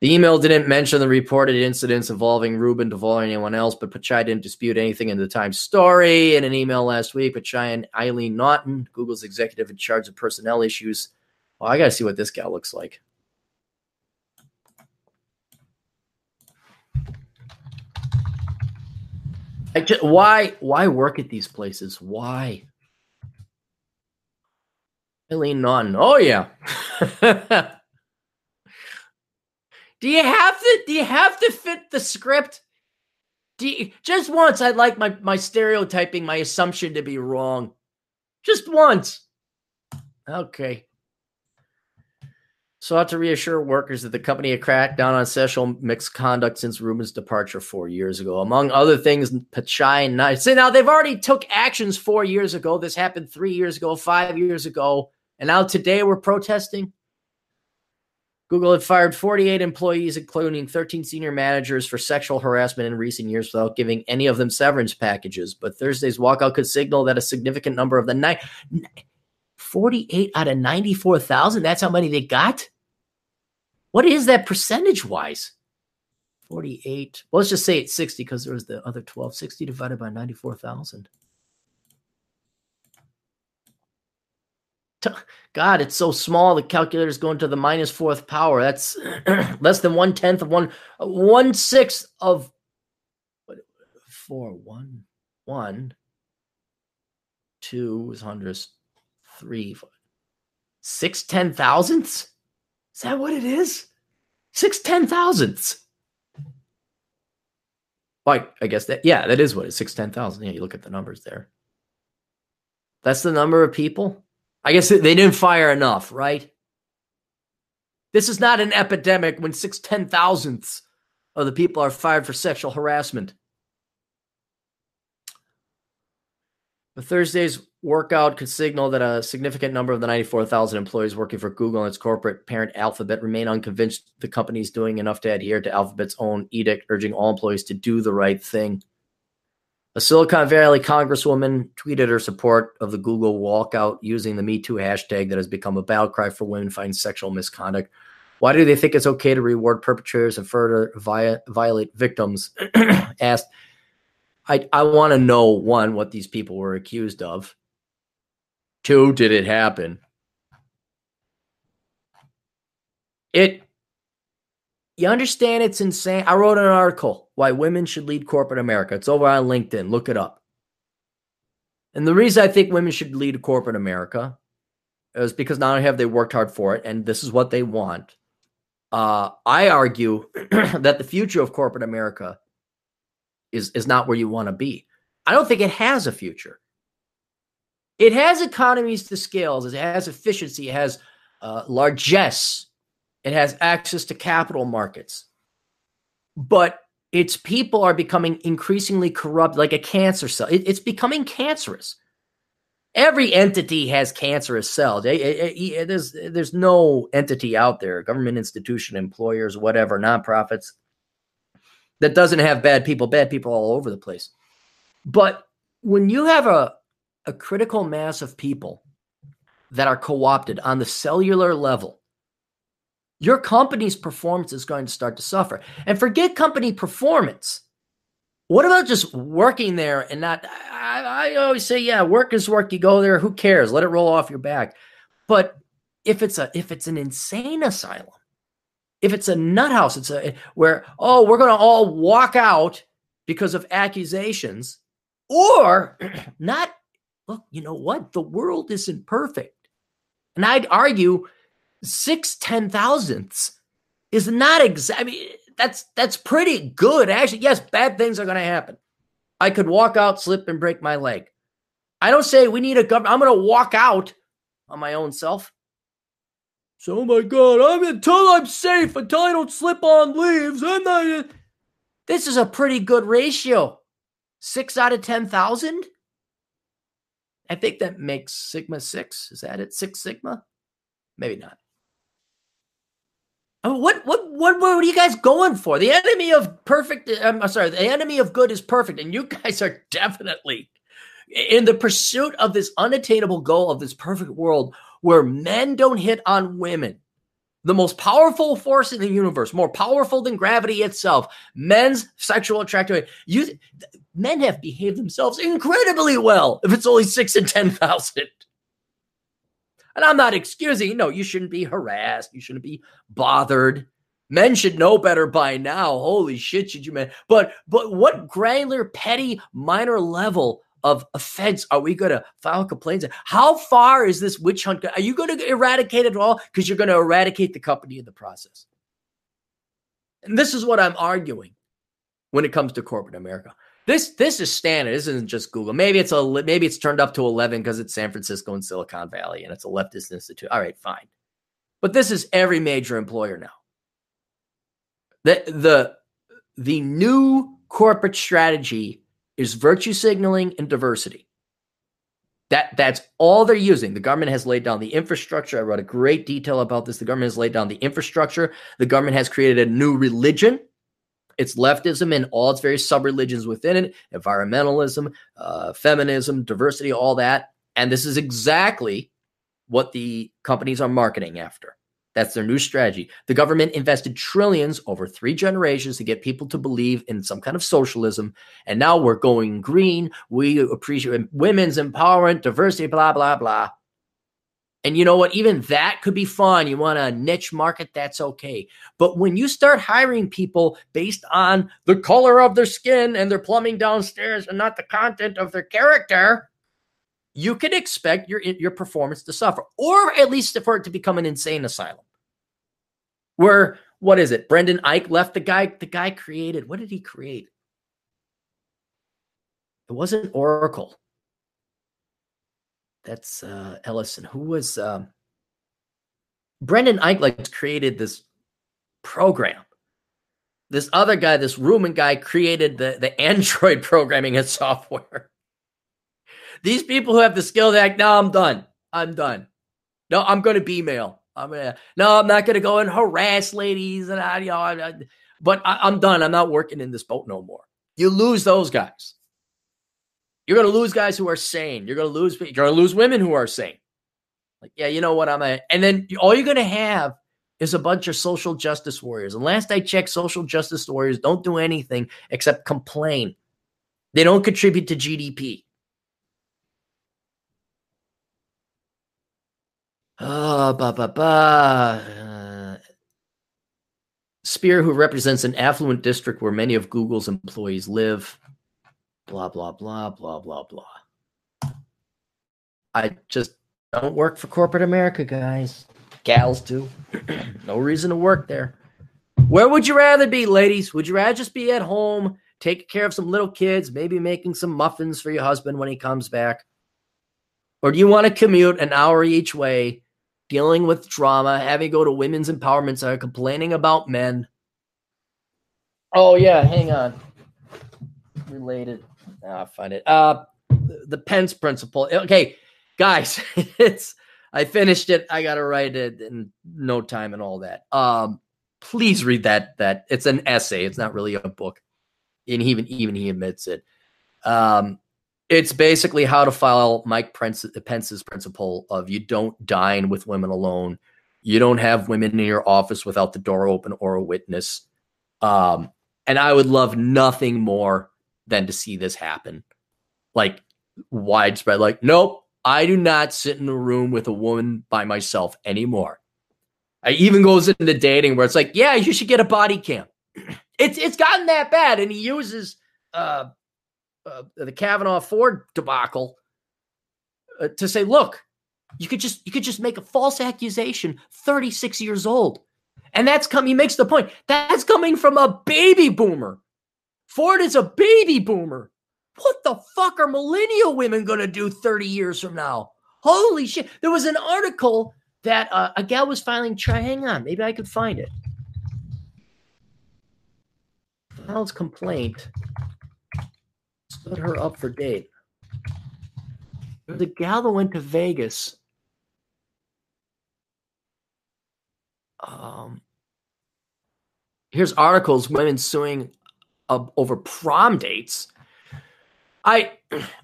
The email didn't mention the reported incidents involving Rubin DeVaul or anyone else, but Pichai didn't dispute anything in the Times story. In an email last week, Pichai and Eileen Naughton, Google's executive in charge of personnel issues. Well, I got to see what this guy looks like. Just, why why work at these places? Why? Eileen Naughton. Oh yeah. [laughs] do you have to do you have to fit the script? Do you, just once I'd like my my stereotyping, my assumption to be wrong. Just once. Okay. Sought to reassure workers that the company had cracked down on sexual misconduct since Rubin's departure four years ago. Among other things, Pichai and Knight. See, now they've already took actions four years ago. This happened three years ago, five years ago. And now today we're protesting. Google had fired 48 employees, including 13 senior managers, for sexual harassment in recent years without giving any of them severance packages. But Thursday's walkout could signal that a significant number of the nine, 48 out of 94,000, that's how many they got? What is that percentage wise? 48. Well, let's just say it's 60 because there was the other 12. 60 divided by 94,000. God, it's so small. The calculator is going to the minus fourth power. That's [clears throat] less than one tenth of one, one sixth of what, four, one, one, two is hundreds, three, four, six ten thousandths. Is that what it is? Six ten thousandths. Like, I guess that, yeah, that is what it's six ten thousand. Yeah, you look at the numbers there. That's the number of people. I guess they didn't fire enough, right? This is not an epidemic when six ten thousandths of the people are fired for sexual harassment. But Thursday's workout could signal that a significant number of the 94,000 employees working for Google and its corporate parent Alphabet remain unconvinced the company is doing enough to adhere to Alphabet's own edict urging all employees to do the right thing. A Silicon Valley congresswoman tweeted her support of the Google walkout using the Me Too hashtag that has become a battle cry for women fighting sexual misconduct. Why do they think it's okay to reward perpetrators and further via, violate victims? [clears throat] Asked. I, I want to know one, what these people were accused of. Two, did it happen? It you understand it's insane. I wrote an article why women should lead corporate America. It's over on LinkedIn. Look it up. And the reason I think women should lead corporate America is because not only have they worked hard for it, and this is what they want. Uh, I argue [clears throat] that the future of corporate America is is not where you want to be. I don't think it has a future. It has economies to scales. It has efficiency. It has uh, largesse. It has access to capital markets. But its people are becoming increasingly corrupt, like a cancer cell. It, it's becoming cancerous. Every entity has cancerous cells. It, it, eh, eh, eh, there's, there's no entity out there, government institution, employers, whatever, nonprofits, that doesn't have bad people. Bad people all over the place. But when you have a, a critical mass of people that are co opted on the cellular level, your company's performance is going to start to suffer. And forget company performance. What about just working there and not? I, I, always say, yeah, work is work. You go there, who cares? Let it roll off your back. But if it's a if it's an insane asylum, if it's a nut house, it's a where oh we're going to all walk out because of accusations, or [clears throat] not. Look, you know what? The world isn't perfect, and I'd argue six ten thousandths is not exact. I mean, that's that's pretty good. Actually, yes, bad things are going to happen. I could walk out, slip, and break my leg. I don't say we need a government. I'm going to walk out on my own self. So, oh my God, I'm until I'm safe, until I don't slip on leaves. I'm not. This is a pretty good ratio. Six out of ten thousand. I think that makes Sigma six. Is that it? Six Sigma? Maybe not. I mean, what, what, what, are you guys going for? The enemy of perfect, um, I'm sorry, the enemy of good is perfect. And you [laughs] guys are definitely in the pursuit of this unattainable goal of this perfect world where men don't hit on women. The most powerful force in the universe, more powerful than gravity itself, men's sexual attraction. You, men have behaved themselves incredibly well if it's only six and 10,000. And I'm not excusing, no, you shouldn't be harassed. You shouldn't be bothered. Men should know better by now. Holy shit, should you man? But but what granular, petty, minor level of offense are we going to file complaints? How far is this witch hunt? Are you going to eradicate it all? Because you're going to eradicate the company in the process. And this is what I'm arguing when it comes to corporate America. This this is standard. This isn't just Google. Maybe it's a maybe it's turned up to 11 because it's San Francisco and Silicon Valley and it's a leftist institute. All right, fine. But this is every major employer now. The the the new corporate strategy is virtue signaling and diversity. That that's all they're using. The government has laid down the infrastructure. I wrote a great detail about this. The government has laid down the infrastructure. The government has created a new religion it's leftism and all its various sub religions within it, environmentalism, uh, feminism, diversity, all that. And this is exactly what the companies are marketing after. That's their new strategy. The government invested trillions over three generations to get people to believe in some kind of socialism. And now we're going green. We appreciate women's empowerment, diversity, blah, blah, blah. And you know what? Even that could be fun. You want a niche market, that's okay. But when you start hiring people based on the color of their skin and their plumbing downstairs and not the content of their character, you can expect your, your performance to suffer, or at least for it to become an insane asylum. Where, what is it? Brendan Eich left the guy, the guy created, what did he create? It wasn't Oracle that's uh, Ellison. Who was um, Brendan Eich created this program. This other guy, this Rubin guy, created the, the [laughs] Android programming and software. These people who have the skill, they act, no, I'm done. I'm done. No, I'm going to be male. I'm gonna. No, I'm not going to go and harass ladies and I, you know. I, I, but I, I'm done. I'm not working in this boat no more. You lose those guys. You're going to lose guys who are sane. You're going to lose. You're going to lose women who are sane. Like, yeah, you know what? I'm a. And then all you're going to have is a bunch of social justice warriors. And last I checked, social justice warriors don't do anything except complain. They don't contribute to GDP. Oh, ba ba ba. Uh, Speier, who represents an affluent district where many of Google's employees live, blah, blah, blah, blah, blah, blah. I just don't work for corporate America, guys. Gals do. [clears throat] no reason to work there. Where would you rather be, ladies? Would you rather just be at home, taking care of some little kids, maybe making some muffins for your husband when he comes back? Or do you want to commute an hour each way, dealing with drama, having to go to women's empowerment center, complaining about men? Oh, yeah, hang on. Related. I'll find it. Uh, the Pence principle. Okay, guys, [laughs] it's I finished it. I got to write it in no time and all that. Um, please read that. That it's an essay. It's not really a book, and even even he admits it. Um, it's basically how to file Mike Pence, Pence's principle of you don't dine with women alone. You don't have women in your office without the door open or a witness. Um, and I would love nothing more than to see this happen. Like widespread, like, nope, I do not sit in a room with a woman by myself anymore. I even goes into dating where it's like, yeah, you should get a body cam. [clears throat] It's it's gotten that bad, and he uses uh, uh, the Kavanaugh Ford debacle uh, to say, look, you could just you could just make a false accusation, thirty six years old, and that's coming. He makes the point that's coming from a baby boomer Ford is a baby boomer. What the fuck are millennial women going to do 30 years from now? Holy shit. There was an article that uh, a gal was filing. Try, hang on. Maybe I could find it. Files complaint stood her up for date. The gal that went to Vegas. Um, here's articles women suing uh, over prom dates. I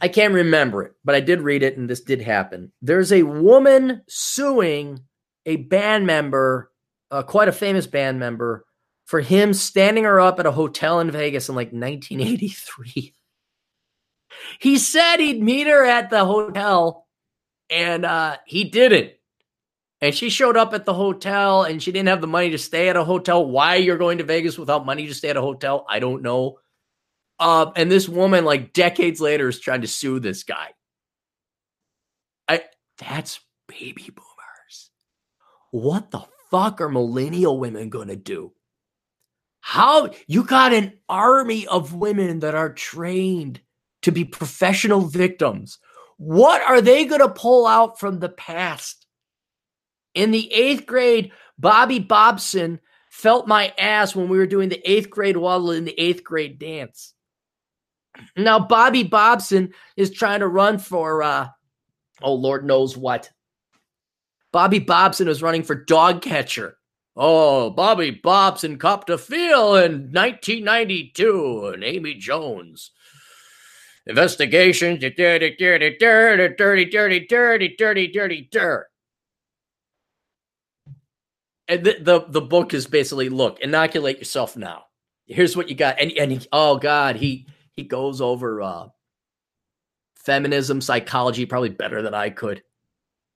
I can't remember it, but I did read it, and this did happen. There's a woman suing a band member, uh, quite a famous band member, for him standing her up at a hotel in Vegas in like 1983. he said he'd meet her at the hotel, and uh, he didn't. And she showed up at the hotel and she didn't have the money to stay at a hotel. Why you're going to Vegas without money to stay at a hotel, I don't know. Uh, and this woman, like decades later, is trying to sue this guy. I that's baby boomers. What the fuck are millennial women gonna do? How you got an army of women that are trained to be professional victims. What are they gonna pull out from the past? In the eighth grade, Bobby Bobson felt my ass when we were doing the eighth grade waddle in the eighth grade dance. Now, Bobby Bobson is trying to run for, uh, oh, Lord knows what. Bobby Bobson is running for dog catcher. Oh, Bobby Bobson copped a feel in 1992 and Amy Jones. Investigations, dirty, dirty, dirty, dirty, dirty, dirty, dirty, dirty, dirty and the, the, the book is basically look, inoculate yourself now. Here's what you got. And and he, oh god, he he goes over uh feminism, psychology probably better than I could.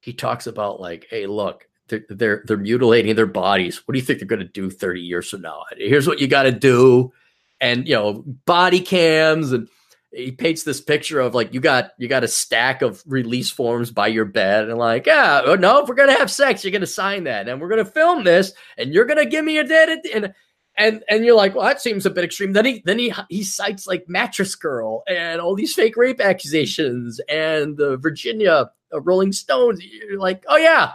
He talks about like, hey, look, they're they're, they're mutilating their bodies. What do you think they're going to do 30 years from now? Here's what you got to do. And you know, body cams and he paints this picture of like you got you got a stack of release forms by your bed and like yeah oh, no if we're gonna have sex you're gonna sign that and we're gonna film this and you're gonna give me a dead and and and you're like well that seems a bit extreme. Then he then he he cites like mattress girl and all these fake rape accusations and the Virginia uh, Rolling Stones. You're like oh yeah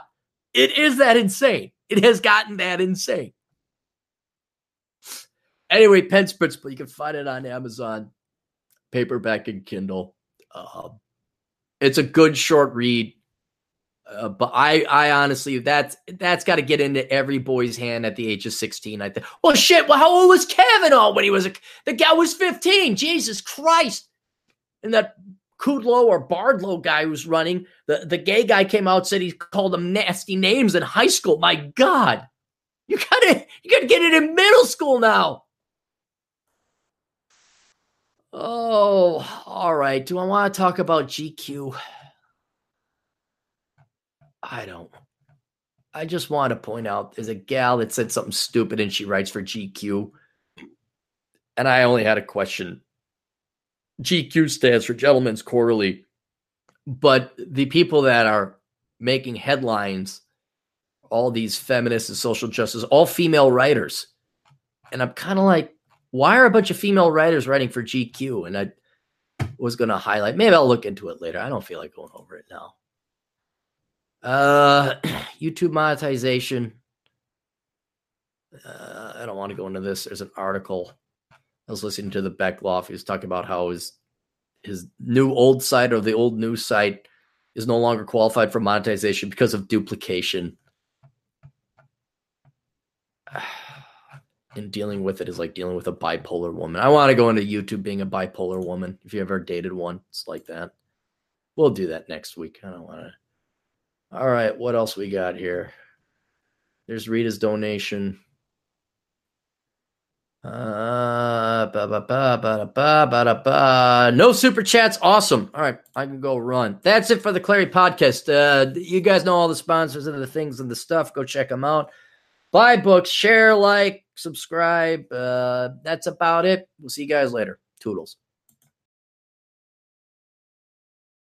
it is that insane. It has gotten that insane. Anyway Pence Principle you can find it on Amazon paperback and Kindle. Uh, it's a good short read, uh, but I, I honestly, that's that's got to get into every boy's hand at the age of sixteen. I think. Well, shit. Well, how old was Kavanaugh when he was a? The guy was fifteen. Jesus Christ! And that Kudlow or Bardlow guy who's running, the the gay guy came out said he called them nasty names in high school. My God, you gotta you gotta get it in middle school now. Oh, all right. Do I want to talk about GQ? I don't. I just want to point out there's a gal that said something stupid and she writes for GQ. And I only had a question. GQ stands for Gentlemen's Quarterly. But the people that are making headlines, all these feminists and social justice, all female writers. And I'm kind of like, why are a bunch of female writers writing for GQ? And I was going to highlight, maybe I'll look into it later. I don't feel like going over it now. Uh, [clears throat] YouTube monetization. Uh, I don't want to go into this. There's an article. I was listening to the Beckloff. He was talking about how his his new old site or the old news site is no longer qualified for monetization because of duplication. [sighs] and dealing with it is like dealing with a bipolar woman. I want to go into YouTube being a bipolar woman. If you ever dated one, it's like that. We'll do that next week. I don't want to. All right, what else we got here? There's Rita's donation. Uh, ba, ba, ba, ba, ba, ba, ba. No super chats. Awesome. All right, I can go run. That's it for the Clarey podcast. Uh, you guys know all the sponsors and the things and the stuff. Go check them out. Buy books, share, like, subscribe. Uh, that's about it. We'll see you guys later. Toodles.